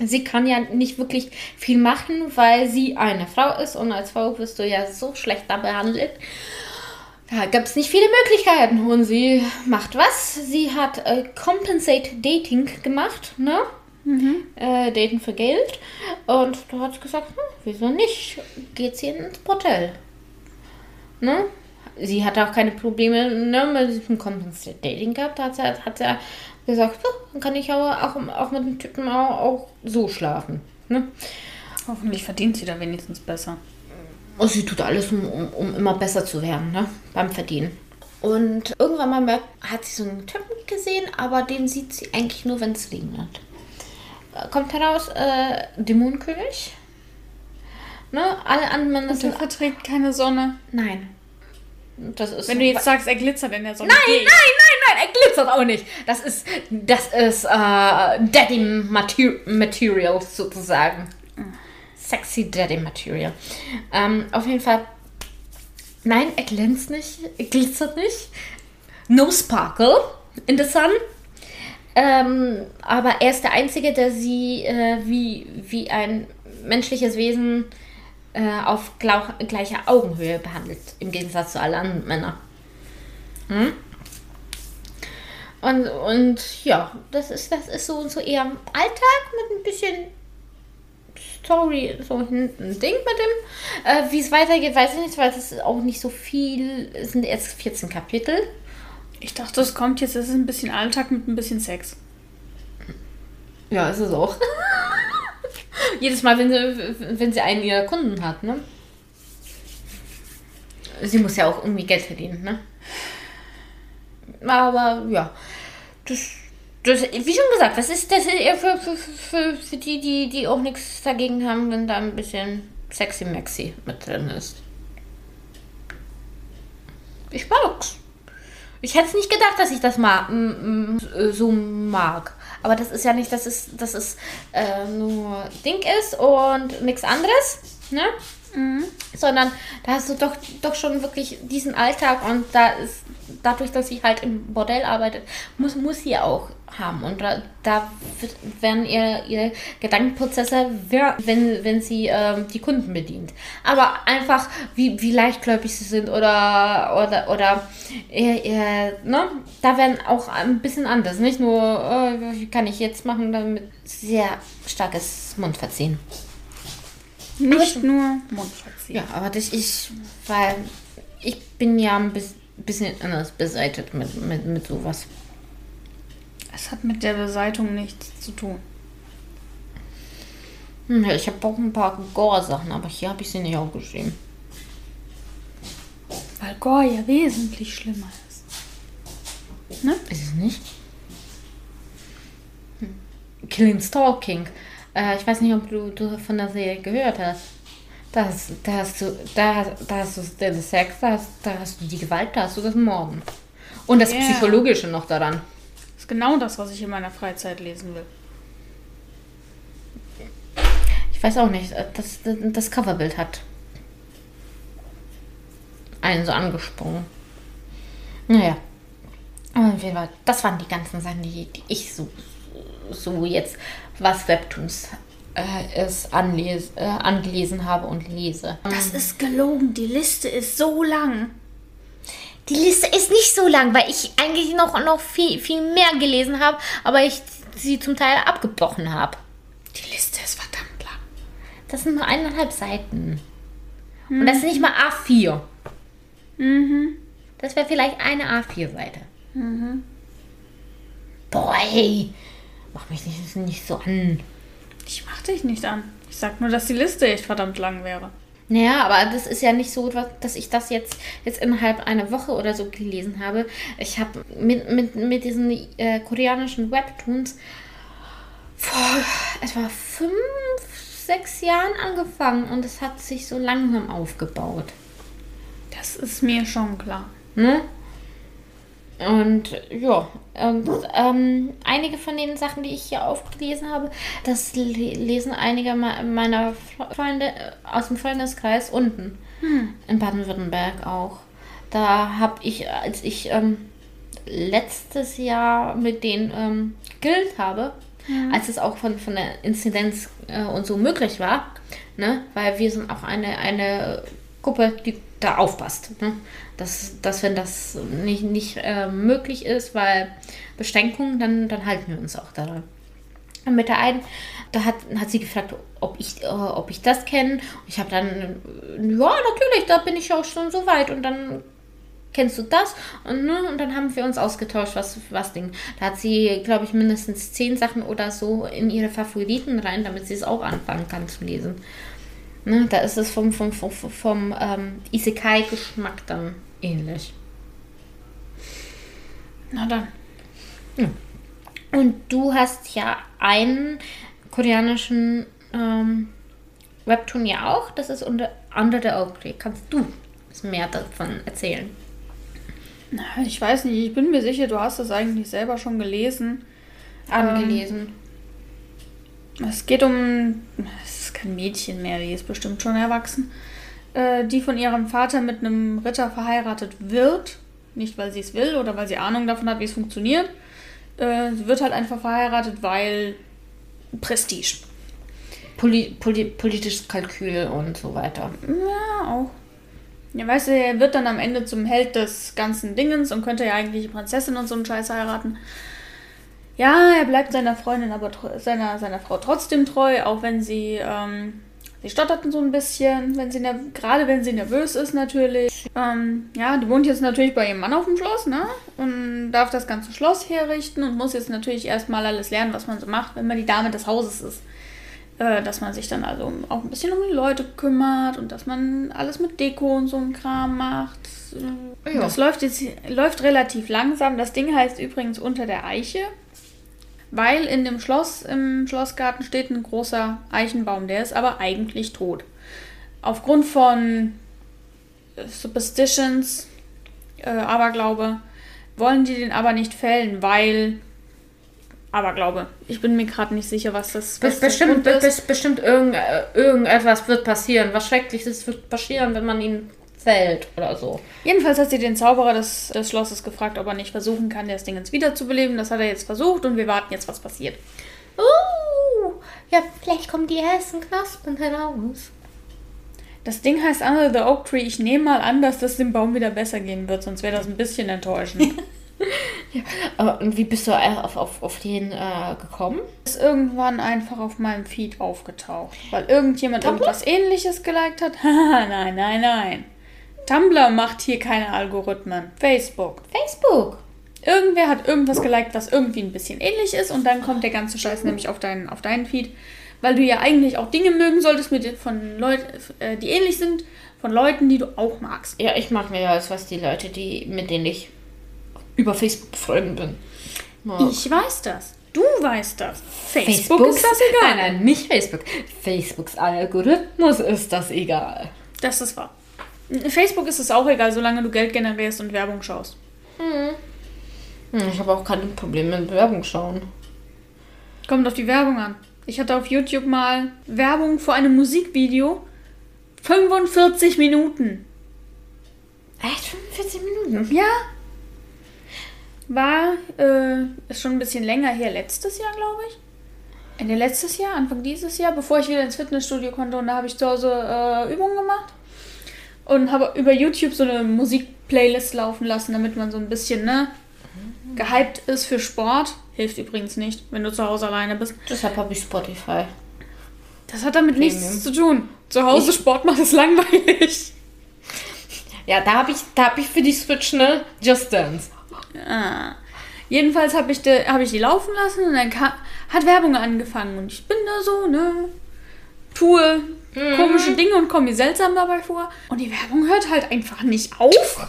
Sie kann ja nicht wirklich viel machen, weil sie eine Frau ist und als Frau wirst du ja so schlecht da behandelt. Da gibt es nicht viele Möglichkeiten und sie macht was. Sie hat äh, Compensate Dating gemacht, ne? Äh, Daten für Geld. Und da hat sie gesagt, hm, wieso nicht? Geht sie ins Bordell. Ne? Sie hatte auch keine Probleme ne, mit diesem Compensate Dating gehabt. Da hat sie, hat sie gesagt, so, dann kann ich aber auch, auch mit dem Typen auch, auch so schlafen. Ne? Hoffentlich verdient sie da wenigstens besser. Und sie tut alles, um, um, immer besser zu werden, ne? Beim Verdienen. Und irgendwann mal merkt, hat sie so einen Typen gesehen, aber den sieht sie eigentlich nur, wenn es regnet. Äh, Kommt heraus, äh, Dämonenkönig. Ne? Alle anderen Männer Der sind. verträgt keine Sonne. Nein. Das ist Wenn du jetzt sagst, er glitzert in der Sonne. Nein, geh nein, nein, nein, er glitzert auch nicht. Das ist, das ist äh, Daddy Mater Material sozusagen. Sexy Daddy Material. Ähm, auf jeden Fall. Nein, er glänzt nicht, er glitzert nicht. No sparkle in the sun. Ähm, aber er ist der Einzige, der sie äh, wie, wie ein menschliches Wesen äh, auf gleicher Augenhöhe behandelt, im Gegensatz zu allen anderen Männern. Hm? Und, und ja, das ist, das ist so, so eher Alltag mit ein bisschen Story, so ein Ding mit dem. Äh, Wie es weitergeht, weiß ich nicht, weil es ist auch nicht so viel, es sind erst 14 Kapitel. Ich dachte, es kommt jetzt, es ist ein bisschen Alltag mit ein bisschen Sex. Ja, ist es auch. <laughs> Jedes Mal, wenn sie, wenn sie einen ihrer Kunden hat, ne? Sie muss ja auch irgendwie Geld verdienen, ne? Aber ja, das, das wie schon gesagt, das ist, das eher für, für, für, für die, die, die auch nichts dagegen haben, wenn da ein bisschen sexy Maxi mit drin ist. Ich mag's. Ich hätte es nicht gedacht, dass ich das ma m- m- so mag. Aber das ist ja nicht, dass es, dass es äh, nur Ding ist und nichts anderes, ne? Sondern da hast du doch, doch schon wirklich diesen Alltag und da ist, dadurch, dass sie halt im Bordell arbeitet, muss, muss sie auch haben. Und da, da werden ihr, ihre Gedankenprozesse, wenn, wenn sie ähm, die Kunden bedient. Aber einfach, wie, wie leichtgläubig sie sind oder, oder, oder eher, eher, ne? da werden auch ein bisschen anders. Nicht nur, äh, wie kann ich jetzt machen, damit sehr starkes Mundverziehen. Nicht nur Mundverziehen. Ja, aber das ist, weil ich bin ja ein bis- bisschen anders beseitigt mit, mit, mit sowas. Es hat mit der Beseitung nichts zu tun. Hm, ja, ich habe auch ein paar Gore-Sachen, aber hier habe ich sie nicht aufgeschrieben. Weil Gore ja wesentlich schlimmer ist. Ne? Ist es nicht? Hm. Killing Stalking. Äh, ich weiß nicht, ob du, du von der Serie gehört hast. Da hast, da hast du, da, da hast du den Sex, da hast, da hast du die Gewalt, da hast du das Morden. Und das Ja. Psychologische noch daran. Das ist genau das, was ich in meiner Freizeit lesen will. Ich weiß auch nicht, das, das, Coverbild hat einen so angesprungen. Naja. Aber auf jeden Fall, das waren die ganzen Sachen, die, die ich so, so jetzt, was Webtoons äh, ist, anles, äh, angelesen habe und lese. Das ist gelogen. Die Liste ist so lang. Die Liste ist nicht so lang, weil ich eigentlich noch, noch viel, viel mehr gelesen habe, aber ich sie zum Teil abgebrochen habe. Die Liste ist verdammt lang. Das sind nur eineinhalb Seiten. Und das ist nicht mal A4. Mhm. Das wäre vielleicht eine A4-Seite. Boah, hey. Mach mich nicht, nicht so an. Ich mach dich nicht an. Ich sag nur, dass die Liste echt verdammt lang wäre. Naja, aber das ist ja nicht so, dass ich das jetzt, jetzt innerhalb einer Woche oder so gelesen habe. Ich habe mit, mit, mit diesen äh, koreanischen Webtoons vor etwa fünf, sechs Jahren angefangen und es hat sich so langsam aufgebaut. Das ist mir schon klar. Ne? Und ja, und, ähm, einige von den Sachen, die ich hier aufgelesen habe, das le lesen einige meiner Freunde äh, aus dem Freundeskreis unten. Hm. In Baden-Württemberg auch. Da habe ich, als ich ähm, letztes Jahr mit denen ähm, gegrillt habe, ja. als es auch von, von der Inzidenz äh, und so möglich war, ne? weil wir sind auch eine, eine Gruppe, die da aufpasst. Ne? Dass, dass wenn das nicht, nicht äh, möglich ist, weil Beschränkungen, dann, dann halten wir uns auch daran. Und mit der einen, da hat, hat sie gefragt, ob ich, äh, ob ich das kenne. Ich habe dann, ja, natürlich, da bin ich auch schon so weit. Und dann kennst du das? Und, ne, und dann haben wir uns ausgetauscht, was was Ding. Da hat sie, glaube ich, mindestens zehn Sachen oder so in ihre Favoriten rein, damit sie es auch anfangen kann zu lesen. Ne, da ist es vom, vom, vom, vom ähm, Isekai-Geschmack dann ähnlich. Na dann. Ja. Und du hast ja einen koreanischen ähm, Webtoon ja auch. Das ist unter Under the Oak Tree. Kannst du mehr davon erzählen? Na, ich weiß nicht. Ich bin mir sicher, du hast das eigentlich selber schon gelesen. Angelesen. Ähm, es geht um. Ist kein Mädchen mehr, die ist bestimmt schon erwachsen. Äh, die von ihrem Vater mit einem Ritter verheiratet wird. Nicht, weil sie es will oder weil sie Ahnung davon hat, wie es funktioniert. Äh, sie wird halt einfach verheiratet, weil Prestige. Poli Poli politisches Kalkül und so weiter. Ja, auch. Ja, weißt du, er wird dann am Ende zum Held des ganzen Dingens und könnte ja eigentlich die Prinzessin und so einen Scheiß heiraten. Ja, er bleibt seiner Freundin, aber seiner, seiner Frau trotzdem treu, auch wenn sie, ähm, sie stottert so ein bisschen, wenn sie gerade wenn sie nervös ist natürlich. Ähm, ja, die wohnt jetzt natürlich bei ihrem Mann auf dem Schloss, ne? Und darf das ganze Schloss herrichten und muss jetzt natürlich erstmal alles lernen, was man so macht, wenn man die Dame des Hauses ist. Äh, dass man sich dann also auch ein bisschen um die Leute kümmert und dass man alles mit Deko und so ein Kram macht. Ja. Das läuft jetzt läuft relativ langsam. Das Ding heißt übrigens unter der Eiche. Weil in dem Schloss, im Schlossgarten steht ein großer Eichenbaum, der ist aber eigentlich tot. Aufgrund von Superstitions, äh, Aberglaube, wollen die den aber nicht fällen, weil Aberglaube. Ich bin mir gerade nicht sicher, was das was bestimmt, ist. Bestimmt irgend, äh, irgendetwas wird passieren. Was Schreckliches wird passieren, wenn man ihn fällt oder so. Jedenfalls hat sie den Zauberer des, des Schlosses gefragt, ob er nicht versuchen kann, das Ding ins wiederzubeleben. Das hat er jetzt versucht und wir warten jetzt, was passiert. Uh, ja, vielleicht kommen die ersten Knospen heraus. Das Ding heißt Under the Oak Tree. Ich nehme mal an, dass das dem Baum wieder besser gehen wird, sonst wäre das ein bisschen enttäuschend. <laughs> ja. Aber und wie bist du auf, auf, auf den äh, gekommen? Ist irgendwann einfach auf meinem Feed aufgetaucht, weil irgendjemand Tumblr? irgendwas ähnliches geliked hat. <laughs> nein, nein, nein. Tumblr macht hier keine Algorithmen. Facebook. Facebook. Irgendwer hat irgendwas geliked, was irgendwie ein bisschen ähnlich ist und dann kommt der ganze Scheiß nämlich auf deinen, auf deinen Feed. Weil du ja eigentlich auch Dinge mögen solltest mit, von Leuten, äh, die ähnlich sind, von Leuten, die du auch magst. Ja, ich mag mehr als was die Leute, die, mit denen ich über Facebook befreundet bin. Mag. Ich weiß das. Du weißt das. Facebook, Facebook ist das egal. Nein, nein, nicht Facebook. Facebooks Algorithmus ist das egal. Das ist wahr. Facebook ist es auch egal, solange du Geld generierst und Werbung schaust. Hm. Ich habe auch keine Probleme mit Werbung schauen. Kommt auf die Werbung an. Ich hatte auf YouTube mal Werbung vor einem Musikvideo. 45 Minuten. Echt? 45 Minuten? Ja. War, äh, ist schon ein bisschen länger her, letztes Jahr, glaube ich. Ende letztes Jahr, Anfang dieses Jahr, bevor ich wieder ins Fitnessstudio konnte und da habe ich zu Hause äh, Übungen gemacht und habe über YouTube so eine Musikplaylist laufen lassen, damit man so ein bisschen, ne, gehypt ist für Sport. Hilft übrigens nicht, wenn du zu Hause alleine bist. Deshalb habe ich Spotify. Das hat damit Premium. nichts zu tun. Zu Hause ich, Sport machen ist langweilig. Ja, da habe ich, hab ich für die Switch, ne? Just Dance. Ah. Jedenfalls habe ich, de, hab ich die laufen lassen und dann kam, hat Werbung angefangen. Und ich bin da so, ne? Tue mhm. komische Dinge und komme mir seltsam dabei vor. Und die Werbung hört halt einfach nicht auf.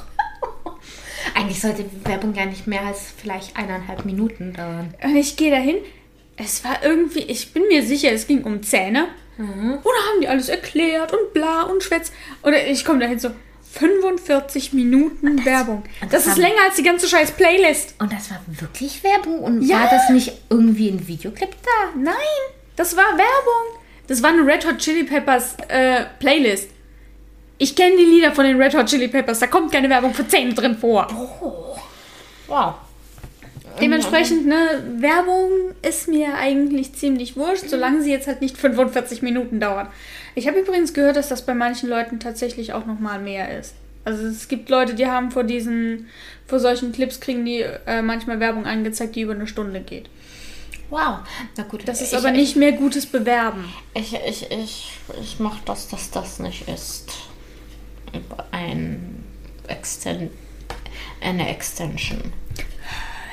<laughs> Eigentlich sollte Werbung ja nicht mehr als vielleicht eineinhalb Minuten dauern. Und ich gehe dahin. Es war irgendwie, ich bin mir sicher, es ging um Zähne. Mhm. Und da haben die alles erklärt und bla und schwätz. Und ich komme dahin so, 45 Minuten das, Werbung. Das, das ist länger als die ganze scheiß Playlist. Und das war wirklich Werbung? Und ja. war das nicht irgendwie ein Videoclip da? Nein, das war Werbung. Das war eine Red Hot Chili Peppers äh, Playlist. Ich kenne die Lieder von den Red Hot Chili Peppers. Da kommt keine Werbung für Zähne drin vor. Oh. Wow. Dementsprechend, ne, Werbung ist mir eigentlich ziemlich wurscht, solange sie jetzt halt nicht 45 Minuten dauert. Ich habe übrigens gehört, dass das bei manchen Leuten tatsächlich auch nochmal mehr ist. Also es gibt Leute, die haben vor diesen, vor solchen Clips kriegen die äh, manchmal Werbung angezeigt, die über eine Stunde geht. Wow, na gut. Das ist ich, aber ich, nicht mehr gutes Bewerben. Ich, ich, ich, ich mache das, dass das nicht ist. Ein Exten eine Extension.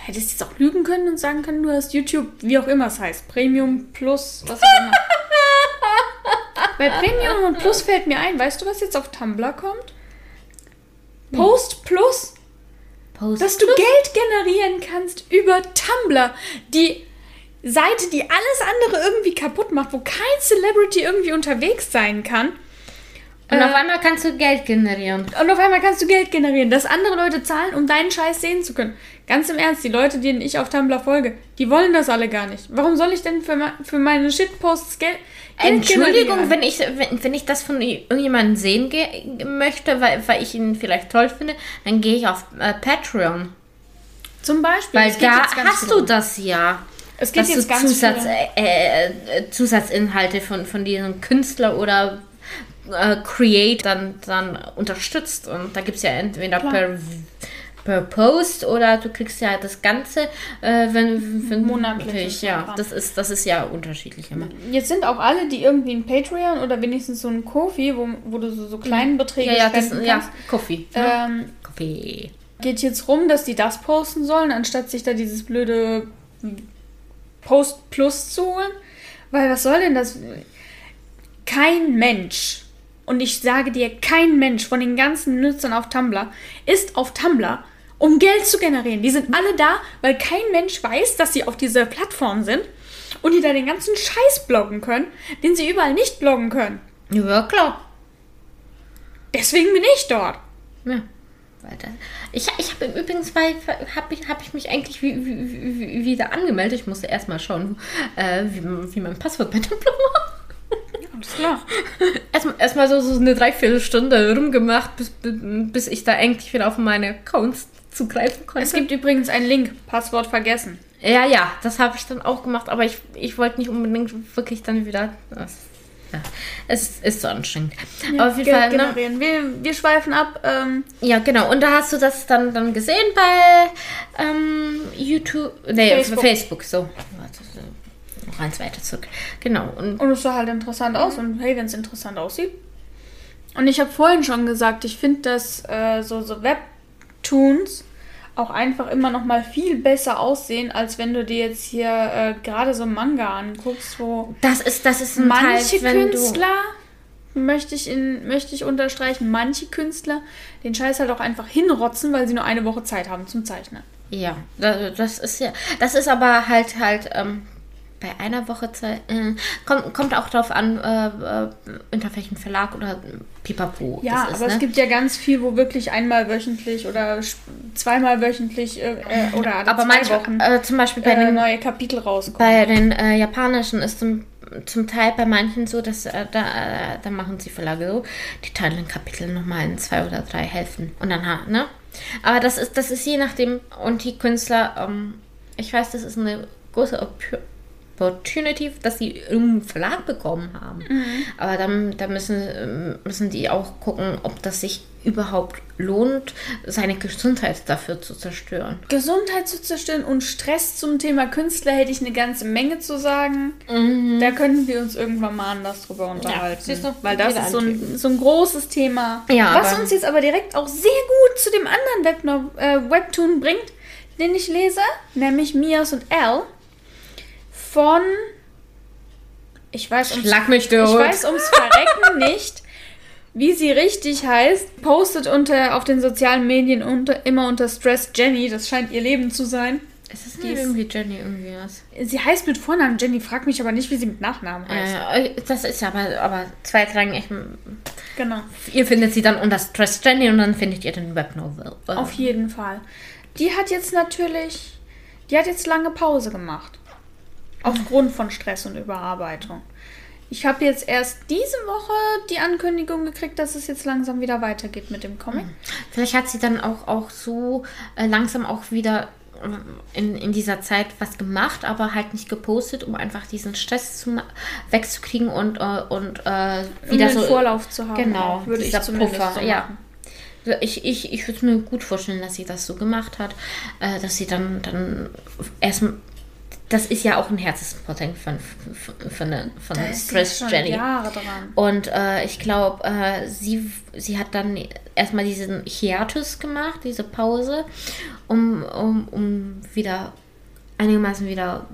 Hättest du jetzt auch lügen können und sagen können, du hast YouTube, wie auch immer es heißt, Premium Plus, was auch immer. <laughs> Bei Premium und Plus fällt mir ein, weißt du, was jetzt auf Tumblr kommt? Post Plus. Post dass du Plus? Geld generieren kannst über Tumblr. Die Seite, die alles andere irgendwie kaputt macht, wo kein Celebrity irgendwie unterwegs sein kann. Und äh, auf einmal kannst du Geld generieren. Und auf einmal kannst du Geld generieren, dass andere Leute zahlen, um deinen Scheiß sehen zu können. Ganz im Ernst, die Leute, denen ich auf Tumblr folge, die wollen das alle gar nicht. Warum soll ich denn für, für meine Shitposts Geld, Geld Entschuldigung, wenn ich, wenn, wenn ich das von irgendjemandem sehen möchte, weil, weil ich ihn vielleicht toll finde, dann gehe ich auf äh, Patreon. Zum Beispiel. Weil da hast du das ja. Es gibt jetzt ganz Zusatz, äh, äh, Zusatzinhalte von, von diesem Künstler oder äh, Create dann, dann unterstützt. Und da gibt es ja entweder per, per Post oder du kriegst ja das Ganze, äh, wenn, wenn monatlich. Ja, das ist, das ist ja unterschiedlich immer. Jetzt sind auch alle, die irgendwie ein Patreon oder wenigstens so ein Kofi, wo, wo du so, so kleinen Beträge ja, ja, das, kannst. Ja, Kofi. Ähm, Kofi. Geht jetzt rum, dass die das posten sollen, anstatt sich da dieses blöde Post Plus zu holen. Weil was soll denn das? Kein Mensch, und ich sage dir, kein Mensch von den ganzen Nutzern auf Tumblr ist auf Tumblr, um Geld zu generieren. Die sind alle da, weil kein Mensch weiß, dass sie auf dieser Plattform sind und die da den ganzen Scheiß bloggen können, den sie überall nicht bloggen können. Ja, klar. Deswegen bin ich dort. Ja. Ich, ich habe übrigens bei, habe ich, hab ich mich eigentlich wie, wie, wie, wieder angemeldet. Ich musste erstmal schauen, äh, wie, wie mein Passwort bei Tumblr war. Alles klar. Erstmal <laughs> erst so, so eine Dreiviertelstunde rumgemacht, bis, bis ich da eigentlich wieder auf meine Accounts zugreifen konnte. Es gibt übrigens einen Link, Passwort vergessen. Ja, ja, das habe ich dann auch gemacht, aber ich, ich wollte nicht unbedingt wirklich dann wieder. Das ja, es ist so anstrengend. Ja, auf jeden Geld Fall. Ne? Generieren. Ne? Wir, wir schweifen ab. Ähm. Ja, genau. Und da hast du das dann, dann gesehen bei ähm, YouTube. Nee, Facebook. Facebook so. Noch eins weiter zurück. Genau. Und, und es sah halt interessant aus. Und hey, wenn es interessant aussieht. Und ich habe vorhin schon gesagt, ich finde, dass äh, so, so Webtoons auch einfach immer noch mal viel besser aussehen, als wenn du dir jetzt hier äh, gerade so Manga anguckst, wo das ist das ist manche Teil, Künstler möchte ich in, möchte ich unterstreichen, manche Künstler den Scheiß halt auch einfach hinrotzen, weil sie nur eine Woche Zeit haben zum Zeichnen. Ja, das ist ja, das ist aber halt halt ähm, bei einer Woche Zeit. Äh, kommt, kommt auch darauf an, äh, äh, unter welchem Verlag oder Pipapo. Ja, ist, aber ne? es gibt ja ganz viel, wo wirklich einmal wöchentlich oder zweimal wöchentlich äh, äh, oder alle aber zwei manchmal, Wochen zum Beispiel bei den neue Kapitel rauskommen. Bei den japanischen ist zum zum Teil bei manchen so, dass äh, da, äh, da machen sie Verlage so, die teilen Kapitel nochmal in zwei oder drei Hälften. Und dann, ne? Aber das ist, das ist je nachdem, und die Künstler, ähm, ich weiß, das ist eine große Opportunity, dass sie irgendeinen Verlag bekommen haben. Mhm. Aber dann, dann müssen, müssen die auch gucken, ob das sich überhaupt lohnt, seine Gesundheit dafür zu zerstören. Gesundheit zu zerstören und Stress zum Thema Künstler hätte ich eine ganze Menge zu sagen. Da könnten wir uns irgendwann mal anders drüber unterhalten. siehst du, weil das ist so ein so ein großes Thema. Ja, was uns jetzt aber direkt auch sehr gut zu dem anderen Web äh, Webtoon bringt, den ich lese, nämlich Mias und Al von ich weiß ums, Schlag mich ich tot. weiß ums Verrecken <laughs> nicht, wie sie richtig heißt. Postet unter auf den sozialen Medien unter, immer unter Stress Jenny. Das scheint ihr Leben zu sein. Es ist nicht irgendwie Jenny irgendwie was. Sie heißt mit Vornamen Jenny, frag mich aber nicht, wie sie mit Nachnamen heißt. Äh, das ist aber, aber zweitrangig. Genau. Ihr findet sie dann unter Stress Jenny und dann findet ihr den Webnovel. Auf jeden Fall. Die hat jetzt natürlich, die hat jetzt lange Pause gemacht. Aufgrund von Stress und Überarbeitung. Ich habe jetzt erst diese Woche die Ankündigung gekriegt, dass es jetzt langsam wieder weitergeht mit dem Comic. Vielleicht hat sie dann auch, auch so äh, langsam auch wieder äh, in, in dieser Zeit was gemacht, aber halt nicht gepostet, um einfach diesen Stress zu, wegzukriegen und, äh, und äh, Um wieder einen so. Vorlauf zu haben. Genau, auch, würde ich zumindest Puffer, so ja. Ich, ich, ich würde es mir gut vorstellen, dass sie das so gemacht hat, dass sie dann, dann erstmal. Das ist ja auch ein Herzensprojekt von, von, von, von Stress schon Jenny. Jahre dran. Und äh, ich glaube, äh, sie, sie hat dann erstmal diesen Hiatus gemacht, diese Pause, um, um, um wieder einigermaßen wieder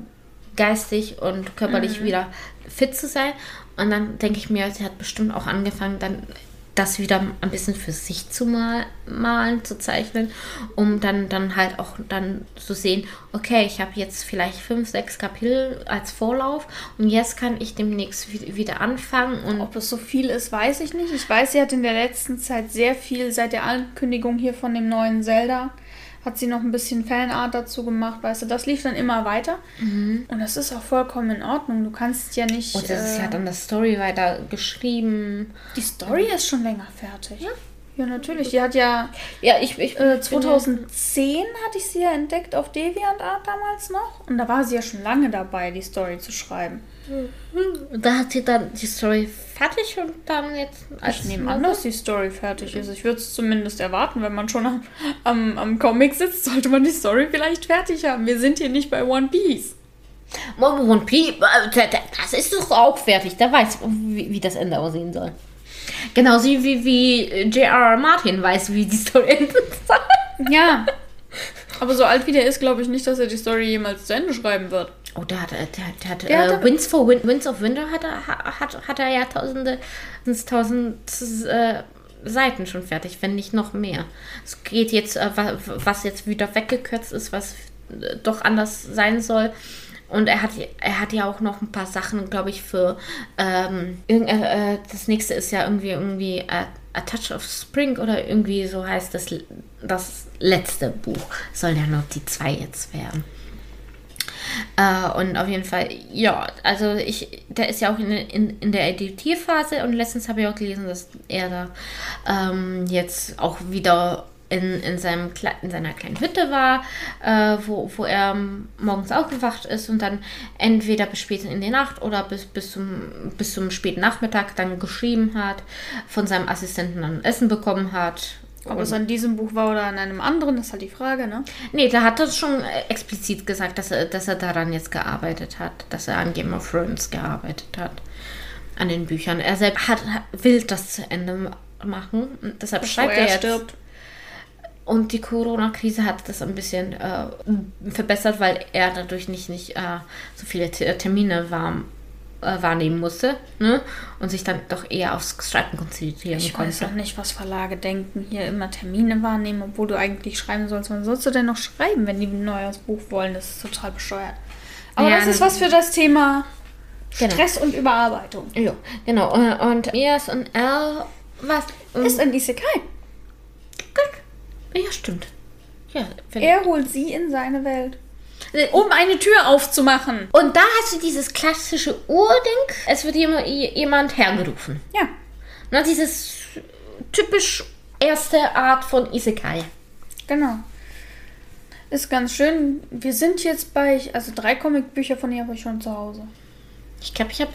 geistig und körperlich wieder fit zu sein. Und dann denke ich mir, sie hat bestimmt auch angefangen, dann das wieder ein bisschen für sich zu mal, malen, zu zeichnen, um dann, dann halt auch dann zu sehen, okay, ich habe jetzt vielleicht fünf, sechs Kapitel als Vorlauf und jetzt kann ich demnächst wi- wieder anfangen und Ob es so viel ist, weiß ich nicht. Ich weiß, sie hat in der letzten Zeit sehr viel, seit der Ankündigung hier von dem neuen Zelda, hat sie noch ein bisschen Fanart dazu gemacht, weißt du, das lief dann immer weiter. Und das ist auch vollkommen in Ordnung. Du kannst ja nicht. Und das ist äh, ja dann das Story weiter geschrieben. die Story ist schon länger fertig. Ja. Ja, natürlich. Die hat ja Ja, ich, ich äh, 2010 hatte ich sie ja entdeckt auf DeviantArt damals noch. Und da war sie ja schon lange dabei, die Story zu schreiben. Da hat sie dann die Story fertig und dann jetzt als Ich nehme an, dass die Story fertig ist. Ich würde es zumindest erwarten, wenn man schon am, am, am Comic sitzt, sollte man die Story vielleicht fertig haben. Wir sind hier nicht bei One Piece. One Piece, äh, das ist doch auch fertig. Der weiß, wie, wie das Ende aussehen soll. Genauso wie, wie J.R.R. Martin weiß, wie die Story <laughs> soll. Ja. <laughs> Aber so alt wie der ist, glaube ich nicht, dass er die Story jemals zu Ende schreiben wird. Oh, der hat, der, der hat, Der hat äh, Winds, for Win Winds of Winter hat er, hat, hat er ja tausende, tausend äh, Seiten schon fertig, wenn nicht noch mehr. Es geht jetzt, äh, wa- was jetzt wieder weggekürzt ist, was äh, doch anders sein soll. Und er hat, er hat ja auch noch ein paar Sachen, glaube ich, für ähm, äh, das nächste ist ja irgendwie irgendwie äh, A Touch of Spring oder irgendwie so heißt das das letzte Buch. Sollen ja noch die zwei jetzt werden. Äh, und auf jeden Fall, ja, also ich, der ist ja auch in, in, in der Editierphase und letztens habe ich auch gelesen, dass er da ähm, jetzt auch wieder in, in, seinem, in seiner kleinen Hütte war, äh, wo, wo er morgens aufgewacht ist und dann entweder bis spät in die Nacht oder bis, bis, zum, bis zum späten Nachmittag dann geschrieben hat, von seinem Assistenten dann Essen bekommen hat. Ob es an diesem Buch war oder an einem anderen, ist halt die Frage, ne? Nee, da hat er schon äh, explizit gesagt, dass er, dass er daran jetzt gearbeitet hat, dass er an Game of Thrones gearbeitet hat, an den Büchern. Er selbst hat, will das zu Ende ma- machen, und deshalb Bevor schreibt er er jetzt. stirbt. Und die Corona-Krise hat das ein bisschen äh, verbessert, weil er dadurch nicht, nicht äh, so viele T Termine war, äh, wahrnehmen musste ne? und sich dann doch eher aufs Schreiben konzentrieren Ich konnte. weiß auch nicht, was Verlage denken, hier immer Termine wahrnehmen, obwohl du eigentlich schreiben sollst. Wann sollst du denn noch schreiben, wenn die ein neues Buch wollen? Das ist total bescheuert. Aber Ja, das ist was für das Thema Genau. Stress und Überarbeitung. Ja, genau. Und, und Mias und Al, was? Ist ein Isekai. Ja, stimmt. Ja, Er holt sie in seine Welt, Äh, um eine Tür aufzumachen. Und da hast du dieses klassische Urding, es wird jemand, jemand hergerufen. Ja. Na, dieses typisch erste Art von Isekai. Genau. Ist ganz schön. Wir sind jetzt bei, also drei Comicbücher von ihr habe ich schon zu Hause. Ich glaube, ich habe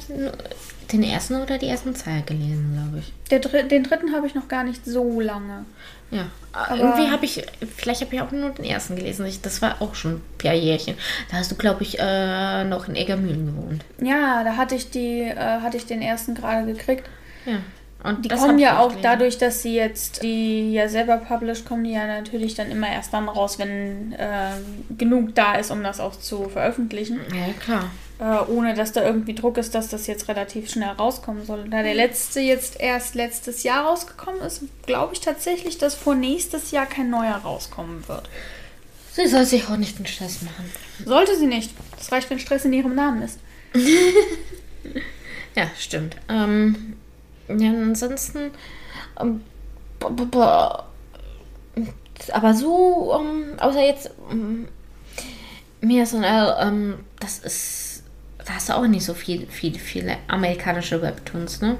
den ersten oder die ersten zwei gelesen, glaube ich. Der, den dritten habe ich noch gar nicht so lange. Ja, Aber- irgendwie habe ich, vielleicht habe ich auch nur den ersten gelesen. Ich, das war auch schon ein paar Jährchen. Da hast du, glaube ich, äh, noch in Eggermühlen gewohnt. Ja, da hatte ich die, äh, hatte ich den ersten gerade gekriegt. Ja. Und Die kommen ja auch gelesen. dadurch, dass sie jetzt die ja selber published, kommen die ja natürlich dann immer erst dann raus, wenn äh, genug da ist, um das auch zu veröffentlichen. Ja, klar. Äh, ohne dass da irgendwie Druck ist, dass das jetzt relativ schnell rauskommen soll. Da der letzte jetzt erst letztes Jahr rausgekommen ist, glaube ich tatsächlich, dass vor nächstes Jahr kein neuer rauskommen wird. Sie soll sich auch nicht den Stress machen. Sollte sie nicht. Das reicht, wenn Stress in ihrem Namen ist. <laughs> Ja, stimmt. Ähm, ja, ansonsten. Ähm, aber so, ähm, außer jetzt. Ähm, mir ist ähm, das ist. Da hast du auch nicht so viel, viel, viele amerikanische Webtoons, ne?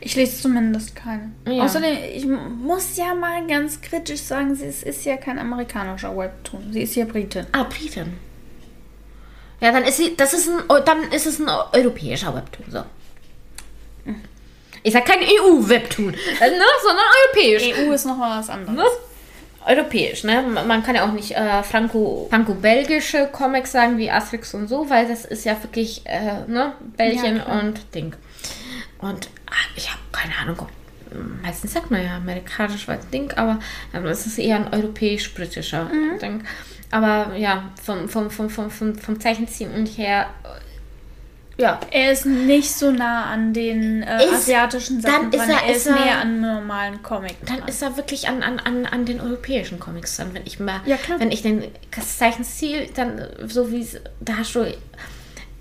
Ich lese zumindest keine. Ja. Außerdem, ich muss ja mal ganz kritisch sagen, sie ist, ist ja kein amerikanischer Webtoon. Sie ist ja Britin. Ah, Britin. Ja, dann ist sie, das ist ein, dann ist es ein europäischer Webtoon, so. Ich sag kein EU-Webtoon, <laughs> ne, sondern europäisch. EU ist noch mal was anderes. Ne? Europäisch, ne? Man kann ja auch nicht äh, Franco, franco-belgische Comics sagen wie Asterix und so, weil das ist ja wirklich, äh, ne? Belgien Ja, und Ding. Und ah, ich habe keine Ahnung, ob- meistens sagt man ja amerikanisch weil Ding, aber ähm, es ist eher ein europäisch-britischer Mhm. Ding. Aber ja, vom, vom, vom, vom, vom, vom Zeichenziehen und her, ja, Er ist nicht so nah an den äh, Ist- asiatischen Sachen dann ist dran. er- er ist ist er- näher an normalen Comic. dann dran. ist er wirklich an, an, an, an den europäischen Comics dann, wenn ich mal, Ja, wenn ich den Zeichenstil dann äh, so wie da hast du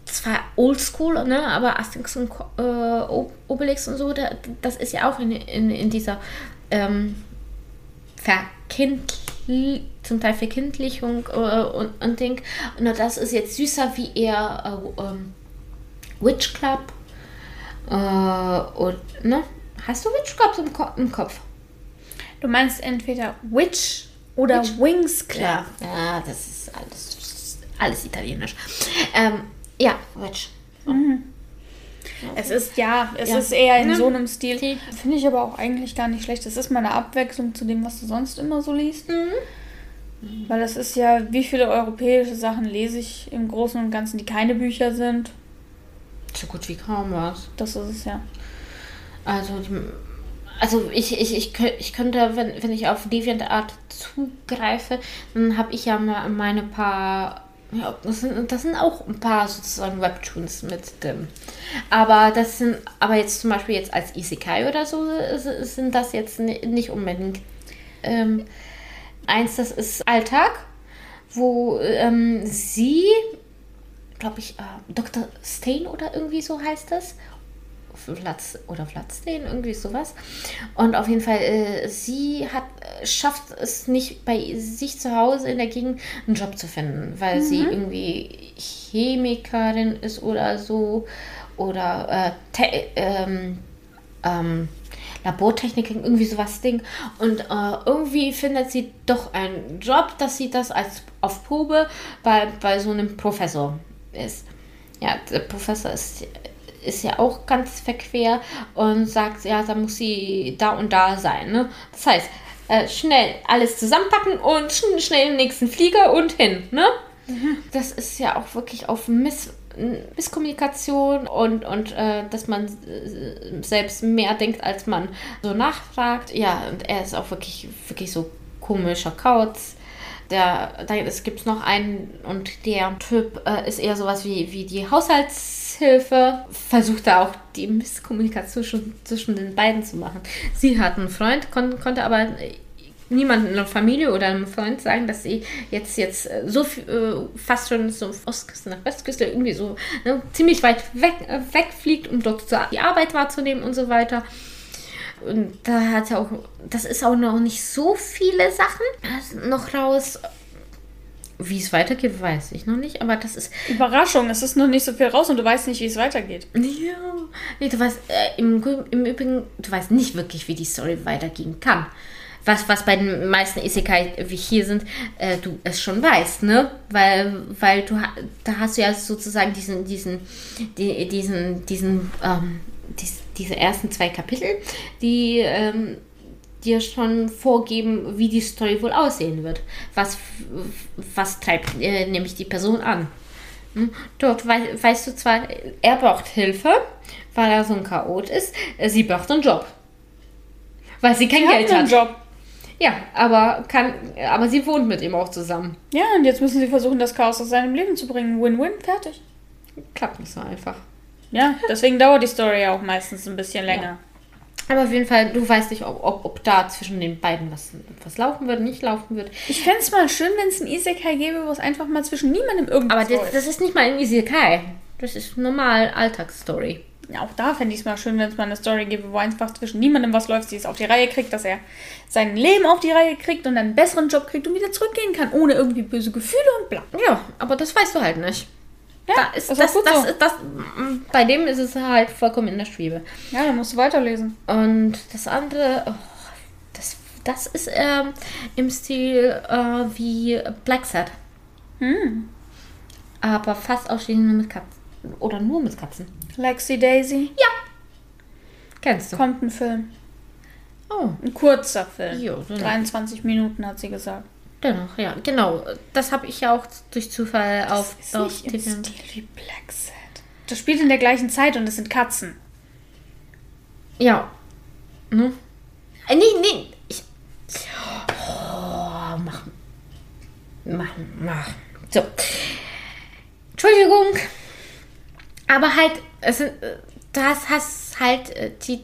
zwar oldschool, ne, aber Asterix und äh, Obelix und so, da, das ist ja auch in, in, in dieser ähm, Verkindli zum Teil Verkindlichung äh, und, und Ding. Nur das ist jetzt süßer wie eher äh, ähm, Witch Club äh, und, ne? Hast du Witch Club im, Ko im Kopf? Du meinst entweder Witch oder Witch? Wings Club. Ja, ja, das ist alles, das ist alles italienisch. Ähm, ja, Witch. Es ist ja, es Ja. ist eher in so einem Stil. Finde ich aber auch eigentlich gar nicht schlecht. Das ist mal eine Abwechslung zu dem, was du sonst immer so liest. Mhm. Weil das ist ja, wie viele europäische Sachen lese ich im Großen und Ganzen, die keine Bücher sind. So gut wie kaum was. Das ist es ja. Also, also ich, ich, ich, ich könnte, wenn, wenn ich auf DeviantArt zugreife, dann habe ich ja mal meine paar. Ja, das sind, das sind auch ein paar sozusagen Webtoons mit drin. Aber das sind, aber jetzt zum Beispiel jetzt als Isekai oder so, s- sind das jetzt ni- nicht unbedingt. Ähm, eins, das ist Alltag, wo ähm, sie, glaube ich, äh, Dr. Stain oder irgendwie so heißt das, Platz oder Platzstein, irgendwie sowas. Und auf jeden Fall, äh, sie hat, äh, schafft es nicht bei sich zu Hause in der Gegend einen Job zu finden, weil sie irgendwie Chemikerin ist oder so. Oder äh, ähm, ähm, Labortechnikerin, irgendwie sowas Ding. Und äh, irgendwie findet sie doch einen Job, dass sie das als auf Probe bei, bei so einem Professor ist. Ja, der Professor ist, ist ja auch ganz verquer und sagt, ja, da muss sie da und da sein. Ne? Das heißt, äh, schnell alles zusammenpacken und schn schnell im nächsten Flieger und hin. Ne? Das ist ja auch wirklich auf Miss Misskommunikation und, und äh, dass man äh, selbst mehr denkt, als man so nachfragt. Ja, und er ist auch wirklich, wirklich so komischer Kauz. Der, da, es gibt noch einen und der Typ äh, ist eher sowas wie, wie die Haushaltshilfe. Versucht da auch die Misskommunikation schon zwischen den beiden zu machen. Sie hat einen Freund, kon konnte aber äh, niemanden in der Familie oder einem Freund sagen, dass sie jetzt jetzt äh, so äh, fast schon so Ostküste nach Westküste irgendwie so ne, ziemlich weit weg, äh, wegfliegt, um dort die Arbeit wahrzunehmen und so weiter. Und da hat er auch, das ist auch noch nicht so viele Sachen noch raus. Wie es weitergeht, weiß ich noch nicht, aber das ist Überraschung, es ist noch nicht so viel raus und du weißt nicht, wie es weitergeht. ja. Nee, du weißt, äh, im, im Übrigen, du weißt nicht wirklich, wie die Story weitergehen kann. was, was bei den meisten Isekai wie hier sind, äh, du es schon weißt, ne? Weil, weil du da hast du ja sozusagen diesen, diesen, die, diesen, diesen, ähm, dies, diese ersten zwei Kapitel, die ähm, dir schon vorgeben, wie die Story wohl aussehen wird. Was, was treibt äh, nämlich die Person an. Hm? Dort wei weißt du zwar, er braucht Hilfe, weil er so ein Chaot ist. Sie braucht einen Job. Weil sie kein sie Geld hat. Einen Job. Ja, aber, kann, aber sie wohnt mit ihm auch zusammen. Ja, und jetzt müssen sie versuchen, das Chaos aus seinem Leben zu bringen. Win-win, fertig. Klappt nicht so einfach. Ja, deswegen dauert die Story ja auch meistens ein bisschen länger. Ja. Aber auf jeden Fall, du weißt nicht, ob, ob, ob da zwischen den beiden was, was laufen wird, nicht laufen wird. Ich fände es mal schön, wenn es ein Isekai gäbe, wo es einfach mal zwischen niemandem irgendwas Aber das, das, ist nicht mal ein Isekai. Das ist normal Alltagsstory. Ja, auch da fände ich es mal schön, wenn es mal eine Story gäbe, wo einfach zwischen niemandem was läuft, sie es auf die Reihe kriegt, dass er sein Leben auf die Reihe kriegt und einen besseren Job kriegt und wieder zurückgehen kann, ohne irgendwie böse Gefühle und bla. Ja, aber das weißt du halt nicht. Ja, da ist, das, das, das, so. das, bei dem ist es halt vollkommen in der Schwebe. Ja, dann musst du weiterlesen. Und das andere, oh, das, das ist ähm, im Stil äh, wie Black Sad. Hm. Aber fast ausschließlich nur mit Katzen. Oder nur mit Katzen. Lexi Daisy? Ja. Kennst du? Kommt ein Film. Oh. Ein kurzer Film. Jo, 23 Minuten hat sie gesagt. Dennoch, ja, genau. Das habe ich ja auch durch Zufall das auf, ist auf nicht TV. Im Stil wie Black Set. Das spielt in der gleichen Zeit und es sind Katzen. Ja. Ne? Äh, nee, nee. Ich, oh, mach. Mach, mach. So. Entschuldigung. Aber halt, es sind, das hast halt, äh, die,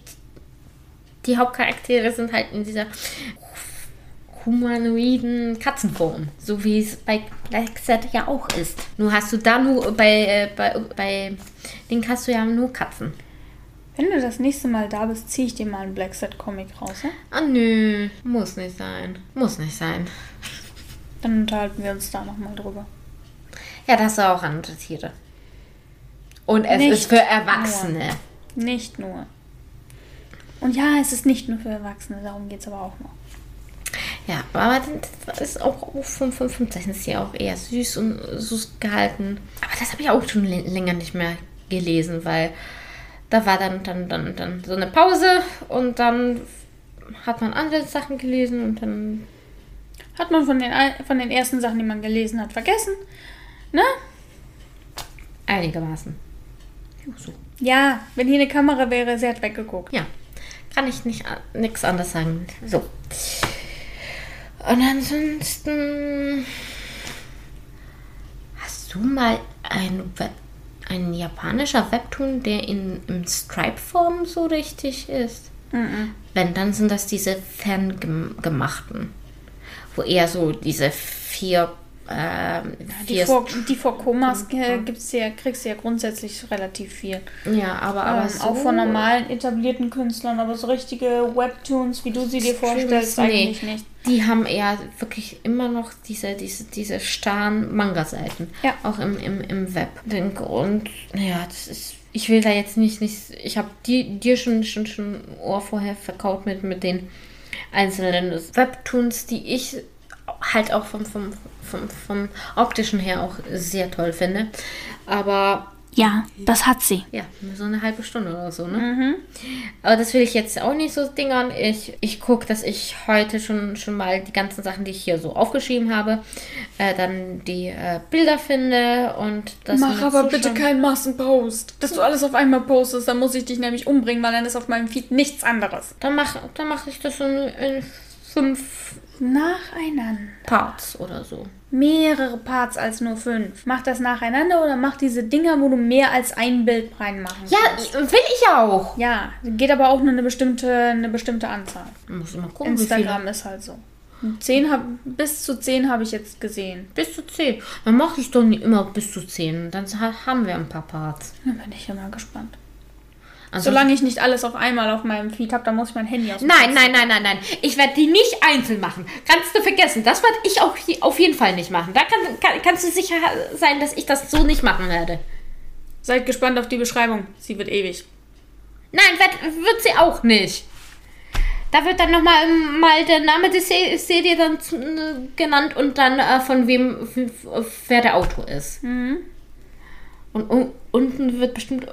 die Hauptcharaktere sind halt in dieser humanoiden Katzenform, so wie es bei Black Set ja auch ist. Nur hast du da nur bei, äh, bei, bei den hast du ja nur Katzen. Wenn du das nächste Mal da bist, ziehe ich dir mal einen Black Set Comic raus, ja? Ah nö, muss nicht sein. Muss nicht sein. Dann unterhalten wir uns da nochmal drüber. Ja, das ist auch andere Tiere. Und es nicht ist für Erwachsene. Nur. Nicht nur. Und ja, es ist nicht nur für Erwachsene, darum geht es aber auch noch. Ja, aber das ist auch vom, vom, vom Zeichenstil auch eher süß und süß gehalten. Aber das habe ich auch schon länger nicht mehr gelesen, weil da war dann, dann, dann, dann so eine Pause und dann hat man andere Sachen gelesen und dann. Hat man von den, von den ersten Sachen, die man gelesen hat, vergessen. Ne? Einigermaßen. So. Ja, wenn hier eine Kamera wäre, sie hat weggeguckt. Ja, kann ich nicht nichts anderes sagen. So. Und ansonsten hast du mal ein, Web, ein japanischer Webtoon, der in, in Stripe-Form so richtig ist? Mhm. Wenn, dann sind das diese ferngemachten, wo eher so diese vier ähm, die, vor, die vor Komas äh, gibt's ja, kriegst du ja grundsätzlich relativ viel. Ja, aber, aber ähm, so auch von normalen etablierten Künstlern, aber so richtige Webtoons, wie du sie dir vorstellst, nee, eigentlich nicht. Die haben eher wirklich immer noch diese, diese, diese starren Manga-Seiten. Ja. Auch im, im, im Web. Den Grund, ja, das ist. Ich will da jetzt nicht, nicht ich habe dir schon, schon, schon Ohr vorher verkauft mit, mit den einzelnen Webtoons, die ich halt auch vom, vom, vom, vom optischen her auch sehr toll finde. Aber ja, das hat sie. Ja, so eine halbe Stunde oder so, ne? Mhm. Aber das will ich jetzt auch nicht so dingern. Ich, ich gucke, dass ich heute schon, schon mal die ganzen Sachen, die ich hier so aufgeschrieben habe, äh, dann die äh, Bilder finde und das. Mach aber bitte keinen Massenpost. Dass du alles auf einmal postest, dann muss ich dich nämlich umbringen, weil dann ist auf meinem Feed nichts anderes. Dann mache dann mach ich das in, in fünf Nacheinander. Parts oder so. Mehrere Parts als nur fünf. Mach das nacheinander oder mach diese Dinger, wo du mehr als ein Bild reinmachen Ja, kannst. will ich auch. Ja, geht aber auch nur eine bestimmte, eine bestimmte Anzahl. Muss mal gucken. Instagram ist halt so. Zehn hab, bis zu zehn habe ich jetzt gesehen. Bis zu zehn. Dann mache ich doch nicht immer bis zu zehn. Dann haben wir ein paar Parts. Dann bin ich ja mal gespannt. Also Solange ich nicht alles auf einmal auf meinem Feed habe, dann muss ich mein Handy aus. Nein, nein, nein, nein, nein. Ich werde die nicht einzeln machen. Kannst du vergessen. Das werde ich auch auf jeden Fall nicht machen. Da kann, kann, kannst du sicher sein, dass ich das so nicht machen werde. Seid gespannt auf die Beschreibung. Sie wird ewig. Nein, wird, wird sie auch nicht. Da wird dann nochmal mal der Name der Serie dann genannt und dann äh, von wem, wer der Autor ist. Mhm. Und un unten wird bestimmt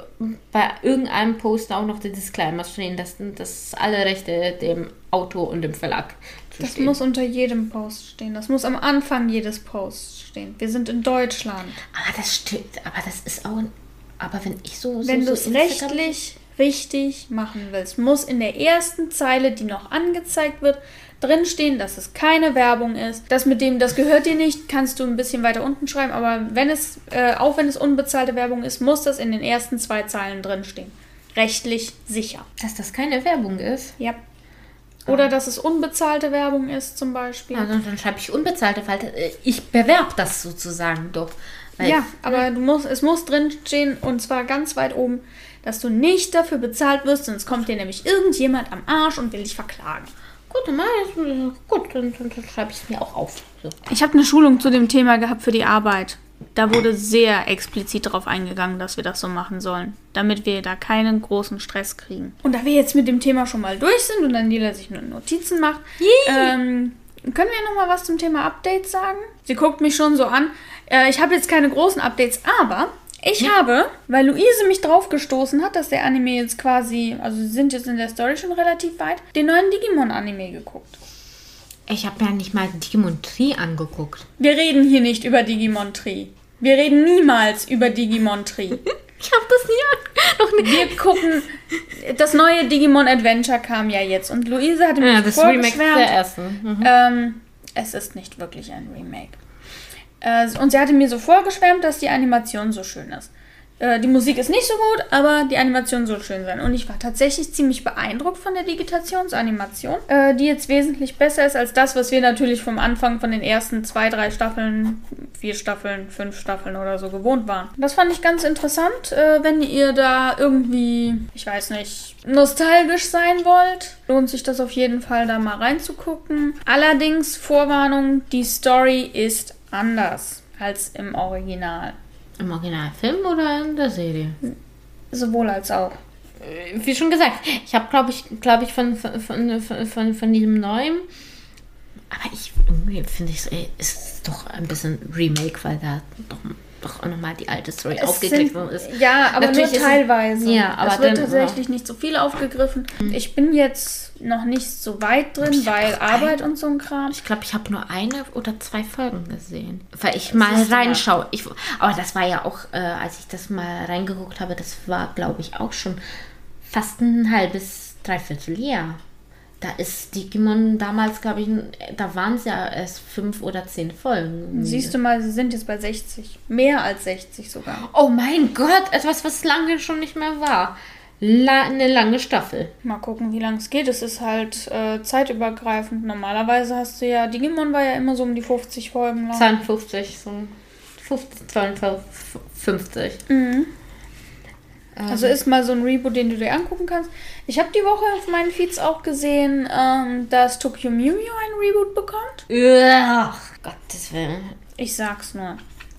bei irgendeinem Post auch noch der Disclaimer stehen, dass, dass alle Rechte dem Autor und dem Verlag Das stehen. muss unter jedem Post stehen. Das muss am Anfang jedes Posts stehen. Wir sind in Deutschland. Aber das stimmt. Aber das ist auch. Aber wenn ich so. Wenn so, du es rechtlich richtig machen willst, muss in der ersten Zeile, die noch angezeigt wird, drinstehen, dass es keine Werbung ist. Das mit dem, das gehört dir nicht, kannst du ein bisschen weiter unten schreiben, aber wenn es, äh, auch wenn es unbezahlte Werbung ist, muss das in den ersten zwei Zeilen drinstehen. Rechtlich sicher. Dass das keine Werbung ist? Ja. Oder dass es unbezahlte Werbung ist, zum Beispiel. Also dann schreibe ich unbezahlte, weil ich bewerbe das sozusagen doch. ja, aber du musst, es muss drinstehen und zwar ganz weit oben, dass du nicht dafür bezahlt wirst, sonst kommt dir nämlich irgendjemand am Arsch und will dich verklagen. Gut, dann, gut, dann, dann, schreibe ich es mir auch auf. So. Ich habe eine Schulung zu dem Thema gehabt für die Arbeit. Da wurde sehr explizit darauf eingegangen, dass wir das so machen sollen, damit wir da keinen großen Stress kriegen. Und da wir jetzt mit dem Thema schon mal durch sind und Daniela sich nur Notizen macht, ähm, können wir noch mal was zum Thema Updates sagen? Sie guckt mich schon so an. Äh, ich habe jetzt keine großen Updates, aber ich ja. habe, weil Luise mich drauf gestoßen hat, dass der Anime jetzt quasi, also sie sind jetzt in der Story schon relativ weit, den neuen Digimon-Anime geguckt. Ich habe ja nicht mal Digimon Tree angeguckt. Wir reden hier nicht über Digimon Tree. Wir reden niemals über Digimon Tree. <laughs> ich habe das nie noch nie. Wir gucken. Das neue Digimon Adventure kam ja jetzt und Luise hatte mir ja, das Remake der ersten. Mhm. Ähm, es ist nicht wirklich ein Remake. Äh, und sie hatte mir so vorgeschwärmt, dass die Animation so schön ist. Äh, die Musik ist nicht so gut, aber die Animation soll schön sein. Und ich war tatsächlich ziemlich beeindruckt von der Digitationsanimation, äh, die jetzt wesentlich besser ist als das, was wir natürlich vom Anfang von den ersten zwei, drei Staffeln, vier Staffeln, fünf Staffeln oder so gewohnt waren. Das fand ich ganz interessant. Wenn ihr da irgendwie, ich weiß nicht, nostalgisch sein wollt, lohnt sich das auf jeden Fall da mal reinzugucken. Allerdings, Vorwarnung, die Story ist anders als im Original. Im Originalfilm oder in der Serie? Sowohl als auch. Äh, wie schon gesagt, ich habe, glaube ich, glaube ich, von, von, von, von, von diesem neuen. Aber ich irgendwie finde ich es ist doch ein bisschen Remake, weil da doch doch nochmal die alte Story es aufgegriffen sind, ist. Ja, aber Natürlich nur teilweise. Es, ja, aber es wird dann, tatsächlich ja. nicht so viel aufgegriffen. Mhm. Ich bin jetzt noch nicht so weit drin, weil Arbeit ein, und so ein Kram. Ich glaube, ich habe nur eine oder zwei Folgen gesehen. Weil ich das mal reinschaue. Ich, aber das war ja auch, äh, als ich das mal reingeguckt habe, das war, glaube ich, auch schon fast ein halbes, dreiviertel Jahr. Da ist Digimon damals, glaube ich, da waren es ja erst fünf oder zehn Folgen. Siehst du mal, sie sind jetzt bei 60. Mehr als 60 sogar. Oh mein Gott, etwas, was lange schon nicht mehr war. La eine lange Staffel. Mal gucken, wie lange es geht. Es ist halt äh, zeitübergreifend. Normalerweise hast du ja, Digimon war ja immer so um die 50 Folgen lang. 52, so 50, 52, 50. Mhm. Also ist mal so ein Reboot, den du dir angucken kannst. Ich habe die Woche auf meinen Feeds auch gesehen, ähm, dass Tokyo Mew Mew ein Reboot bekommt. Ach, Gottes Willen. Ich sag's nur.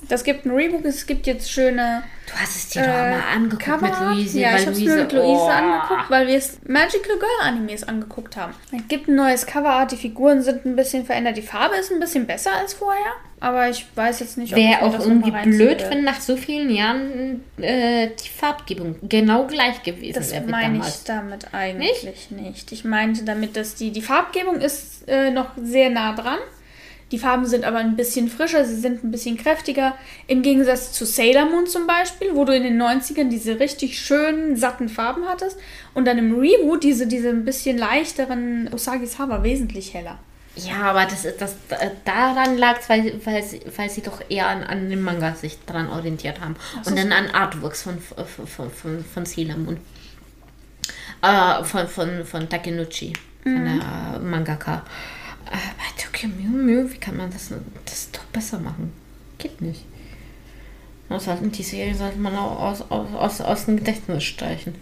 Das gibt ein Reboot, es gibt jetzt schöne. Du hast es dir äh, doch mal angeguckt Cover. mit Luise. Ja, ich habe es mir mit Luise oh. angeguckt, weil wir es Magical Girl Animes angeguckt haben. Es gibt ein neues Coverart, die Figuren sind ein bisschen verändert, die Farbe ist ein bisschen besser als vorher. Aber ich weiß jetzt nicht, ob Wäre auch irgendwie blöd, wenn nach so vielen Jahren äh, die Farbgebung genau gleich gewesen das wäre. Das meine ich damit eigentlich nicht? nicht? Ich meinte damit, dass die, die Farbgebung ist äh, noch sehr nah dran. Die Farben sind aber ein bisschen frischer, sie sind ein bisschen kräftiger. Im Gegensatz zu Sailor Moon zum Beispiel, wo du in den 90ern diese richtig schönen, satten Farben hattest. Und dann im Reboot diese, diese ein bisschen leichteren Usagi's Haar war wesentlich heller. Ja, aber das, das, daran lag es, weil, weil, sie, weil sie doch eher an, an dem Manga sich daran orientiert haben. So, und dann an Artworks von, von, von, von Sailor Moon. Äh, von, von, von Takenuchi, mhm. von der Mangaka. Äh, bei Tokyo Mew Mew, wie kann man das, das doch besser machen? Geht nicht. die Serie sollte man auch aus, aus, aus, aus dem Gedächtnis streichen.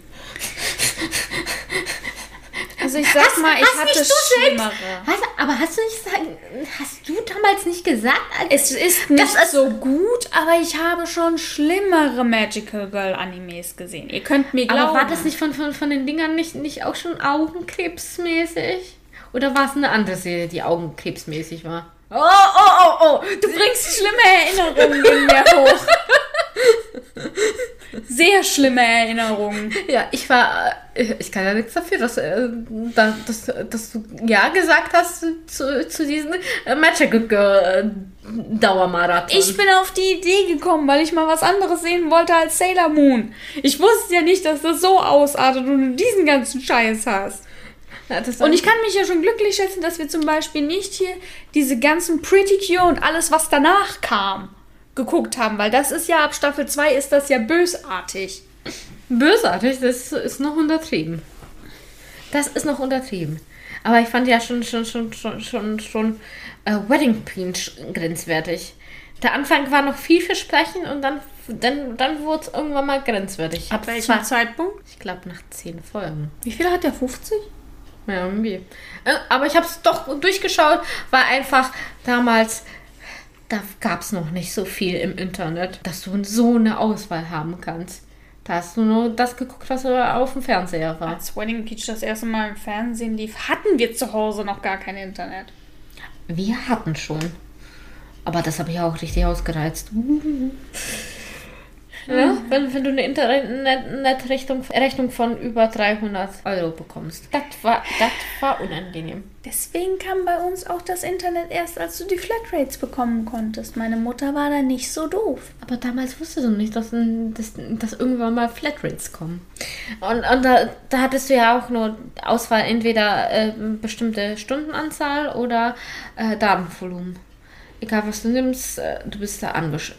Also ich sag mal, ich hatte nicht schlimmere. Hast, aber hast du nicht sagen, hast du damals nicht gesagt, als Es ist nicht so gut, aber ich habe schon schlimmere Magical Girl Animes gesehen. Ihr könnt mir glauben. Aber war das nicht von, von, von den Dingern nicht, nicht auch schon Augenkrebsmäßig? Oder war es eine andere Serie, die Augenkrebsmäßig war? Oh, oh, oh, oh. Du bringst schlimme Erinnerungen in mir hoch. Sehr schlimme Erinnerungen. Ja, ich war, äh, ich kann ja nichts dafür, dass, äh, da- dass, dass du Ja gesagt hast zu, zu diesem äh, Magical Girl Dauermarathon. Ich bin auf die Idee gekommen, weil ich mal was anderes sehen wollte als Sailor Moon. Ich wusste ja nicht, dass das so ausartet und du diesen ganzen Scheiß hast. <laughs> Und ich kann mich ja schon glücklich schätzen, dass wir zum Beispiel nicht hier diese ganzen Pretty Cure und alles, was danach kam, geguckt haben, weil das ist ja ab Staffel 2 ist das ja bösartig. Bösartig, das ist noch untertrieben. Das ist noch untertrieben. Aber ich fand ja schon, schon, schon, schon, schon, schon äh, Wedding Queen grenzwertig. Der Anfang war noch vielversprechend und dann, dann, dann wurde es irgendwann mal grenzwertig. Ab welchem Zeitpunkt? Ich glaube nach zehn Folgen. Wie viel hat der 50? Ja, irgendwie. Äh, Aber ich habe es doch durchgeschaut, weil einfach damals, da gab es noch nicht so viel im Internet, dass du so eine Auswahl haben kannst. Da hast du nur das geguckt, was auf dem Fernseher war. Als Wedding Peach das erste Mal im Fernsehen lief, hatten wir zu Hause noch gar kein Internet. Wir hatten schon. Aber das habe ich auch richtig ausgereizt. Ja, wenn, wenn du eine Internetrechnung Rechnung von über 300 Euro bekommst. Das war, das war unangenehm. Deswegen kam bei uns auch das Internet erst, als du die Flatrates bekommen konntest. Meine Mutter war da nicht so doof. Aber damals wusstest du nicht, dass, dass, dass irgendwann mal Flatrates kommen. Und, und da, da hattest du ja auch nur Auswahl, entweder äh, bestimmte Stundenanzahl oder äh, Datenvolumen. Egal was du nimmst, äh, du bist da angesch...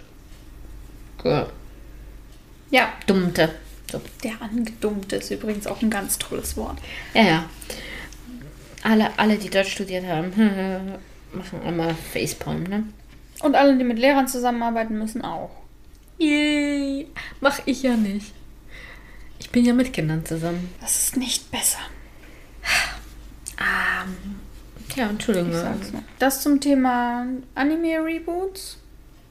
Ja, Dummte. So. der Angedummte ist übrigens auch ein ganz tolles Wort. Ja, ja. Alle, alle, die dort studiert haben, <laughs> machen einmal Facepalm, ne? Und alle, die mit Lehrern zusammenarbeiten müssen, auch. Yay. Mach ich ja nicht. Ich bin ja mit Kindern zusammen. Das ist nicht besser. Ähm, ja, Entschuldigung. Das zum Thema Anime-Reboots.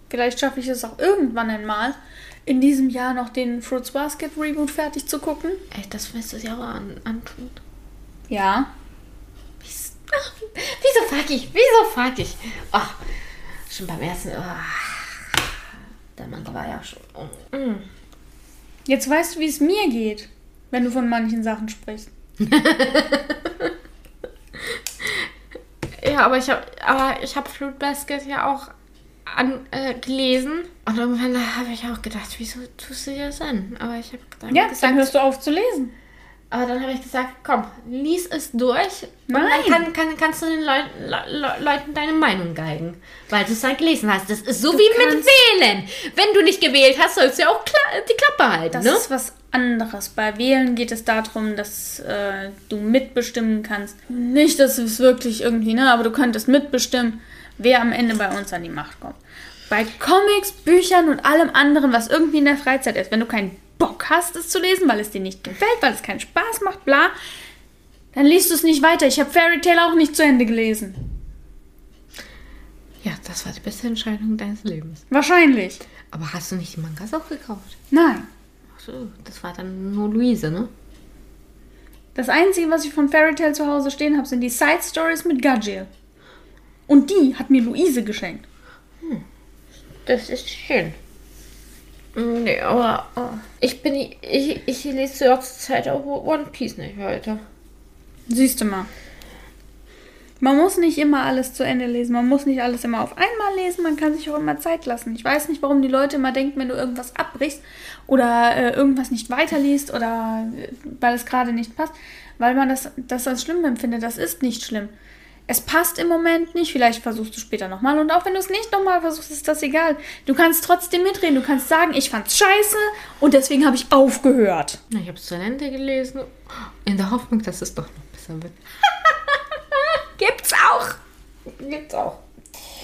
Vielleicht schaffe ich es auch irgendwann einmal, in diesem Jahr noch den Fruits Basket Reboot fertig zu gucken. Ey, das willst du dir auch an, antun. Ja. Wie's- Ach, Wieso frag ich? Wieso frag ich? Ach, schon beim ersten. ach, der Manga war ja schon. mm. Jetzt weißt du, wie es mir geht, wenn du von manchen Sachen sprichst. <laughs> Ja, aber ich habe aber ich habe Fruit Basket ja auch an, äh, gelesen und irgendwann habe ich auch gedacht, wieso tust du dir das an? Aber ich habe dann Ja, gesagt, dann hörst du auf zu lesen. aber dann habe ich gesagt, komm, lies es durch. Und Nein. dann kann, kann, kannst du den Leuten, Le Le Leuten deine Meinung geigen, weil du es dann gelesen hast. Das ist so wie mit Wählen. Wenn du nicht gewählt hast, sollst du ja auch kla die Klappe halten, Das ne? ist was anderes. Bei Wählen geht es darum, dass äh, du mitbestimmen kannst. Nicht, dass es wirklich irgendwie, ne, aber du könntest mitbestimmen, wer am Ende bei uns an die Macht kommt. Bei Comics, Büchern und allem anderen, was irgendwie in der Freizeit ist, wenn du keinen Bock hast, es zu lesen, weil es dir nicht gefällt, weil es keinen Spaß macht, bla, dann liest du es nicht weiter. Ich habe Fairy Tail auch nicht zu Ende gelesen. Ja, das war die beste Entscheidung deines Lebens. Wahrscheinlich. Aber hast du nicht die Mangas auch gekauft? Nein. Ach so, das war dann nur Luise, ne? Das Einzige, was ich von Fairy Tail zu Hause stehen habe, sind die Side Stories mit Gajil. Und die hat mir Luise geschenkt. Das ist schön. Nee, aber oh. ich bin ich, ich lese zur Zeit auch One Piece nicht weiter. Siehst du mal. Man muss nicht immer alles zu Ende lesen. Man muss nicht alles immer auf einmal lesen. Man kann sich auch immer Zeit lassen. Ich weiß nicht, warum die Leute immer denken, wenn du irgendwas abbrichst oder äh, irgendwas nicht weiterliest oder äh, weil es gerade nicht passt, weil man das, das als schlimm empfindet. Das ist nicht schlimm. Es passt im Moment nicht. Vielleicht versuchst du später nochmal. Und auch wenn du es nicht nochmal versuchst, ist das egal. Du kannst trotzdem mitreden. Du kannst sagen, ich fand's scheiße und deswegen habe ich aufgehört. Ich habe es zu Ende gelesen, in der Hoffnung, dass es doch noch besser wird. <laughs> Gibt's auch. Gibt's auch.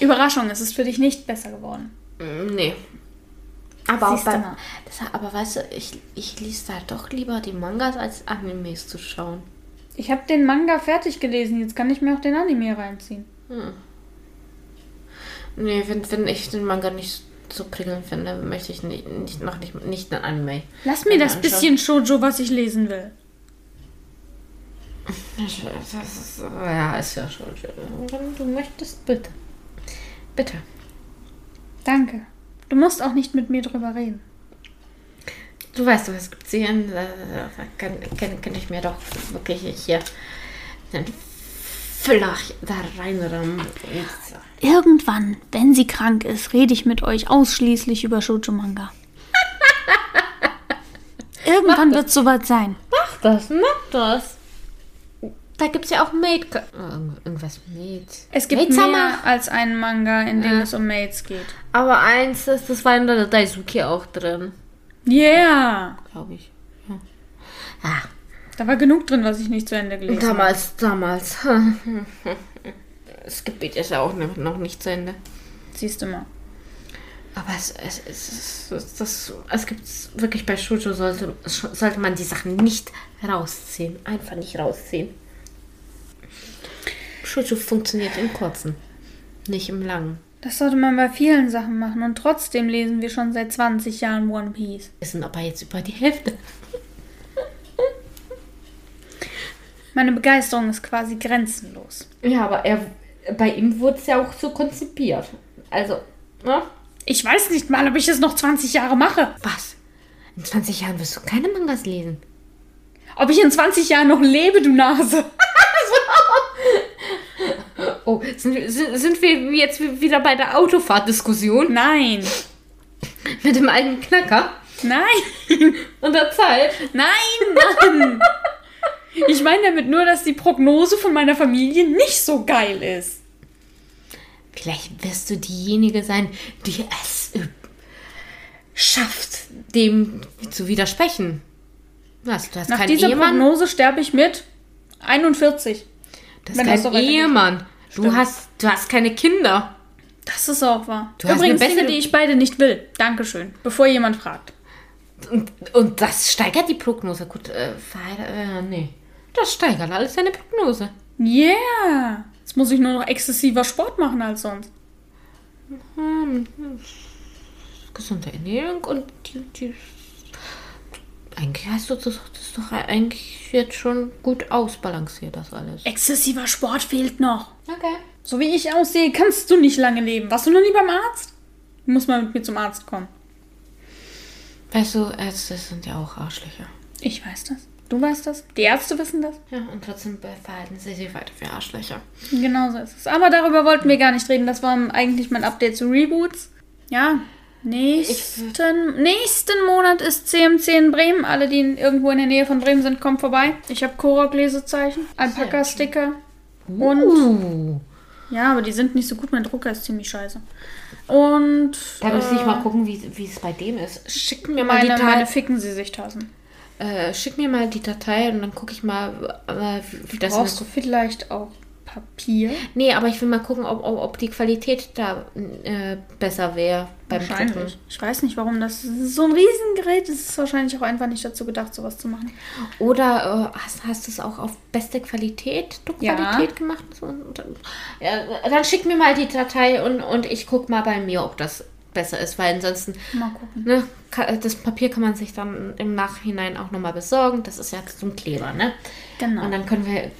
Überraschung, es ist für dich nicht besser geworden. Nee. Aber, auch Siehst du bei, mal. das, aber weißt du, ich, ich lese da doch lieber die Mangas als Animes zu schauen. Ich habe den Manga fertig gelesen, jetzt kann ich mir auch den Anime reinziehen. Nee, wenn, wenn ich den Manga nicht so prickelnd finde, möchte ich nicht, nicht, noch nicht, nicht ein Anime. Lass mir das bisschen Shoujo, was ich lesen will. Das ist, ja, ist ja schön. Wenn du möchtest, bitte. Bitte. Danke. Du musst auch nicht mit mir drüber reden. Du weißt, was gibt's hier? Da kann, kann, kann ich mir doch wirklich hier den Flach da reinrammen. Irgendwann, wenn sie krank ist, rede ich mit euch ausschließlich über Shoujo Manga. <laughs> Irgendwann wird es soweit sein. Mach das, mach das. Da gibt's ja auch Maid. Irgend- Irgendwas Maid. Es gibt Maid-sama. mehr als einen Manga, in dem Ja. es um Maids geht. Aber eins ist, das war in der Daisuki auch drin, Yeah! glaube ich. Ja. Ah, Da war genug drin, was ich nicht zu Ende gelesen habe. damals, damals. <laughs> Das Gebiet ist ja auch noch nicht zu Ende. Siehst du mal. Aber es, es, es, es, das, es gibt wirklich bei Shoujo sollte, sollte man die Sachen nicht rausziehen. Einfach nicht rausziehen. Shoujo funktioniert im kurzen, nicht im langen. Das sollte man bei vielen Sachen machen und trotzdem lesen wir schon seit 20 Jahren One Piece. Wir sind aber jetzt über die Hälfte. Meine Begeisterung ist quasi grenzenlos. Ja, aber er, bei ihm wurde es ja auch so konzipiert. Also, ne? Ich weiß nicht mal, ob ich es noch 20 Jahre mache. Was? In 20 Jahren wirst du keine Mangas lesen. Ob ich in 20 Jahren noch lebe, du Nase. <laughs> Oh, sind, sind, wir jetzt wieder bei der Autofahrtdiskussion Nein. mit dem alten Knacker Nein. und der Zeit? Nein, Mann. Ich meine damit nur, dass die Prognose von meiner Familie nicht so geil ist. Vielleicht wirst du diejenige sein, die es äh, schafft, dem zu widersprechen. Was, du hast Nach dieser Ehemann? Prognose sterbe ich mit 41. Du hast wenn das so keinen weitergeht. Du hast, du hast keine Kinder. Das ist auch wahr. Du hast Übrigens Dinge, die ich beide nicht will. Dankeschön. Bevor jemand fragt. Und, und das steigert die Prognose. Gut, äh, äh, nee. Das steigert alles deine Prognose. Yeah. Jetzt muss ich nur noch exzessiver Sport machen als sonst. Gesunde Ernährung und die, die eigentlich hast du das, das doch eigentlich jetzt schon gut ausbalanciert, das alles. Exzessiver Sport fehlt noch. Okay. So wie ich aussehe, kannst du nicht lange leben. Warst du noch nie beim Arzt? Du musst mal mit mir zum Arzt kommen. Weißt du, Ärzte sind ja auch Arschlöcher. Ich weiß das. Du weißt das. Die Ärzte wissen das. Ja, und trotzdem verhalten sie sich weiter für Arschlöcher. Genau so ist es. Aber darüber wollten wir gar nicht reden. Das war eigentlich mein Update zu Reboots. Ja, nächsten, nächsten Monat ist CMC in Bremen. Alle, die irgendwo in der Nähe von Bremen sind, kommt vorbei. Ich habe Korok-Lesezeichen, Alpaka-Sticker und... Uh. Ja, aber die sind nicht so gut. Mein Drucker ist ziemlich scheiße. Und Da müsste ich äh, mal gucken, wie, es bei dem ist. Schick mir mal meine, die Datei. Ficken sie sich Tassen. Äh, schick mir mal die Datei und dann gucke ich mal, äh, wie, wie das Brauchst du vielleicht auch Papier? Nee, aber ich will mal gucken, ob, ob, die Qualität da äh, besser wäre beim Drucken. Wahrscheinlich. Ich weiß nicht, warum das, ist so ein Riesengerät. Es ist wahrscheinlich auch einfach nicht dazu gedacht, sowas zu machen. Oder äh, hast, hast du es auch auf beste Qualität, Druckqualität Ja. gemacht? Und dann, ja, dann schick mir mal die Datei und, und ich guck mal bei mir, ob das besser ist, weil ansonsten, ne, ka- das Papier kann man sich dann im Nachhinein auch nochmal besorgen. Das ist ja zum Kleber, ne? Genau. Und dann können wir,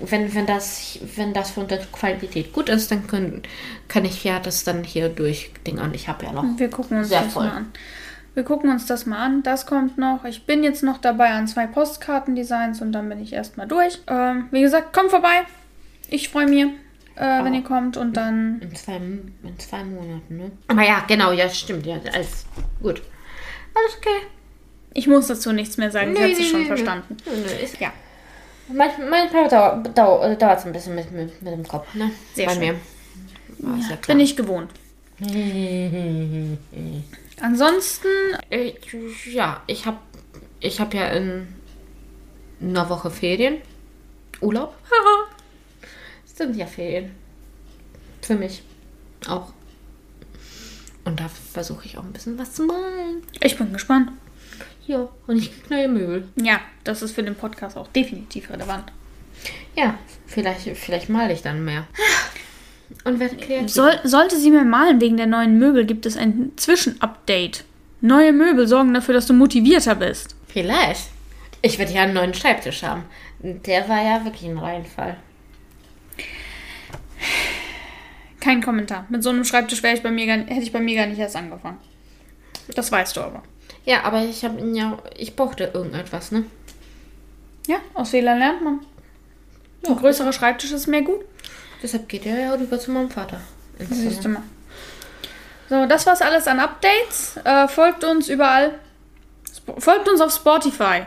wenn, wenn das, wenn das von der Qualität gut ist, dann können, kann ich ja das dann hier durchdingern. Ich habe ja noch. Wir gucken uns das voll. mal an. Wir gucken uns das mal an. Das kommt noch. Ich bin jetzt noch dabei an zwei Postkartendesigns und dann bin ich erstmal durch. Ähm, wie gesagt, kommt vorbei. Ich freue mich, äh, wenn ihr kommt und dann. In zwei, in zwei Monaten, ne? Aber ja, genau, ja, stimmt. Ja, alles gut. Alles okay. Ich muss dazu nichts mehr sagen. Ich Nee, habe sie nee, schon nee, verstanden. nee. Ja. Manchmal, manchmal dauert dauert dauert es ein bisschen mit, mit, mit dem Kopf, ne? Sehr Bei schön. mir. Ah, ist ja. Bin ich gewohnt. <laughs> Ansonsten, Äh, ja, ich habe ich hab ja in einer Woche Ferien. Urlaub. Haha. Es sind ja Ferien. Für mich auch. Und da versuche ich auch ein bisschen was zu malen. ich bin gespannt. Ja, und ich krieg neue Möbel. Ja, das ist für den Podcast auch definitiv relevant. Ja, vielleicht, vielleicht male ich dann mehr. Und werde kreativ. Soll, sollte sie mehr malen wegen der neuen Möbel, gibt es ein Zwischenupdate. Neue Möbel sorgen dafür, dass du motivierter bist. Vielleicht. Ich werde ja einen neuen Schreibtisch haben. Der war ja wirklich ein Reinfall. Kein Kommentar. Mit so einem Schreibtisch wäre ich bei mir gar, hätte ich bei mir gar nicht erst angefangen. Das weißt du aber. Ja, aber ich habe ja, ich brauchte irgendetwas, ne? Ja, aus Fehlern lernt man. Ein größerer Schreibtisch ist mehr gut. Deshalb geht er ja rüber zu meinem Vater. Siehst du mal. So, das war's alles an Updates. Äh, folgt uns überall. Sp folgt uns auf Spotify.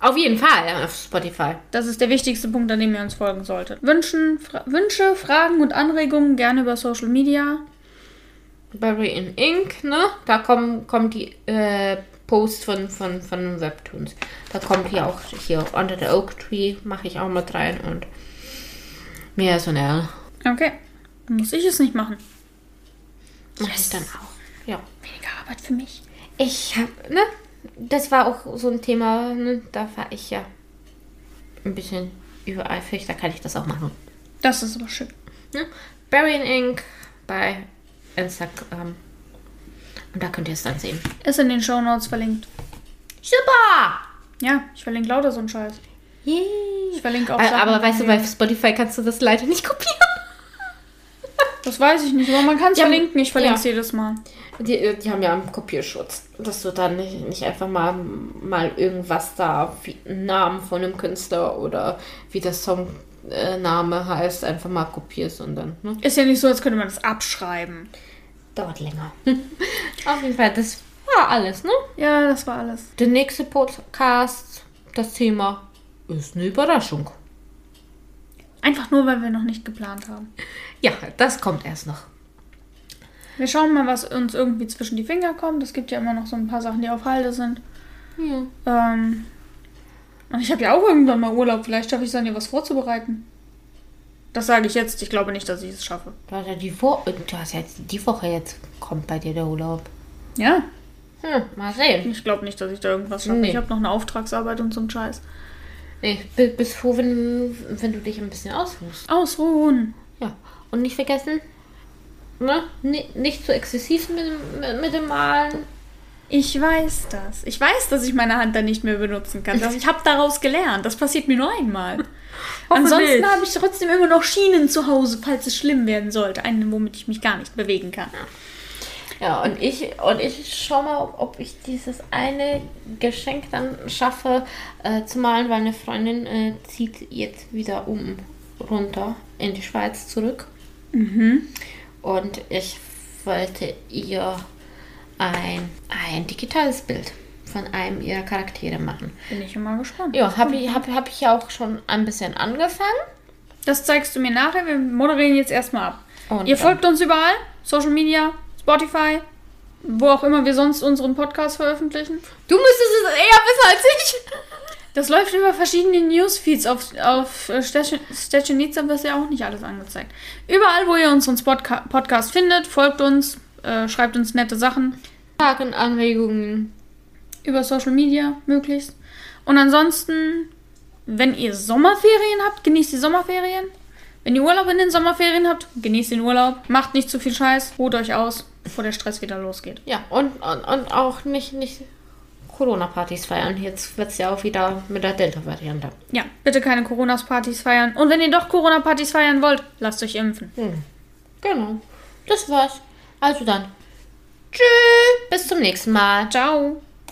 Auf jeden Fall ja, auf Spotify. Das ist der wichtigste Punkt, an dem ihr uns folgen solltet. Wünschen, Fra Wünsche, Fragen und Anregungen gerne über Social Media. Barry in Ink, ne? Da kommen, kommen die äh, Posts von, von, von Webtoons. Da kommt hier auch hier Under the Oak Tree, mache ich auch mit rein und mehr so eine Okay. Dann muss ich es nicht machen. mache ich dann auch. Ja. Weniger Arbeit für mich. Ich habe, ne? Das war auch so ein Thema, ne? Da war ich ja ein bisschen übereifrig, da kann ich das auch machen. Das ist aber schön. Ne? Barry in Ink bei Instagram. Und da könnt ihr es dann sehen. Ist in den Show Notes verlinkt. Super! Ja, ich verlinke lauter so einen Scheiß. Yay. Ich verlinke auch Aber, Sachen, aber weißt du, bei Spotify kannst du das leider nicht kopieren. Das weiß ich nicht, aber man kann es Ja, verlinken. Ich verlinke es ja. jedes Mal. Die, die haben ja einen Kopierschutz, dass du dann nicht, nicht einfach mal, mal irgendwas da, wie einen Namen von einem Künstler oder wie der Songname heißt, einfach mal kopierst und dann, ne? Ist ja nicht so, als könnte man das abschreiben. Dauert länger. <laughs> Auf jeden Fall, das war alles, ne? Ja, das war alles. Der nächste Podcast, das Thema ist eine Überraschung. Einfach nur, weil wir noch nicht geplant haben. Ja, das kommt erst noch. Wir schauen mal, was uns irgendwie zwischen die Finger kommt. Es gibt ja immer noch so ein paar Sachen, die auf Halde sind. Ja. Ähm, und ich habe ja auch irgendwann mal Urlaub. Vielleicht schaffe ich es dann, dir was vorzubereiten. Das sage ich jetzt. Ich glaube nicht, dass ich es schaffe. Du hast ja die, Wo du hast ja jetzt die Woche jetzt kommt bei dir der Urlaub. Ja, Hm, mal sehen. ich glaube nicht, dass ich da irgendwas schaffe. Nee. Ich habe noch eine Auftragsarbeit und so einen Scheiß. Nee, bi- bis froh, wenn, wenn du dich ein bisschen ausruhst. Ausruhen. Ja. Und nicht vergessen, ne? Ni- nicht zu exzessiv mit, mit, mit dem Malen. Ich weiß das. Ich weiß, dass ich meine Hand dann nicht mehr benutzen kann. Das, ich habe daraus gelernt. Das passiert mir nur einmal. <laughs> Ansonsten habe ich trotzdem immer noch Schienen zu Hause, falls es schlimm werden sollte. Einen, womit ich mich gar nicht bewegen kann. Ja, und ich, und ich schau mal, ob, ich dieses eine Geschenk dann schaffe äh, zu malen, weil eine Freundin äh, zieht jetzt wieder um runter in die Schweiz zurück. Und ich wollte ihr ein, ein digitales Bild von einem ihrer Charaktere machen. Bin ich immer gespannt. Ja, habe ich, hab, hab ich ja auch schon ein bisschen angefangen. Das zeigst du mir nachher. Wir moderieren jetzt erstmal ab. Und Ihr folgt uns überall. Social Media, Spotify, wo auch immer wir sonst unseren Podcast veröffentlichen. Du müsstest es eher wissen als ich. Das läuft über verschiedene Newsfeeds. Auf, auf äh, Stetchenitzer wird ja auch nicht alles angezeigt. Überall, wo ihr unseren Podca Podcast findet, folgt uns, äh, schreibt uns nette Sachen. Fragen, Anregungen. über Social Media möglichst. Und ansonsten, wenn ihr Sommerferien habt, genießt die Sommerferien. Wenn ihr Urlaub in den Sommerferien habt, genießt den Urlaub. Macht nicht zu viel Scheiß, ruht euch aus, bevor der Stress wieder losgeht. Ja, und, und, und auch nicht, nicht Corona-Partys feiern. Jetzt wird es ja auch wieder mit der Delta-Variante. Ja, bitte keine Corona-Partys feiern. Und wenn ihr doch Corona-Partys feiern wollt, lasst euch impfen. Hm. Genau. Das war's. Also dann. Tschüss. Bis zum nächsten Mal. Ciao.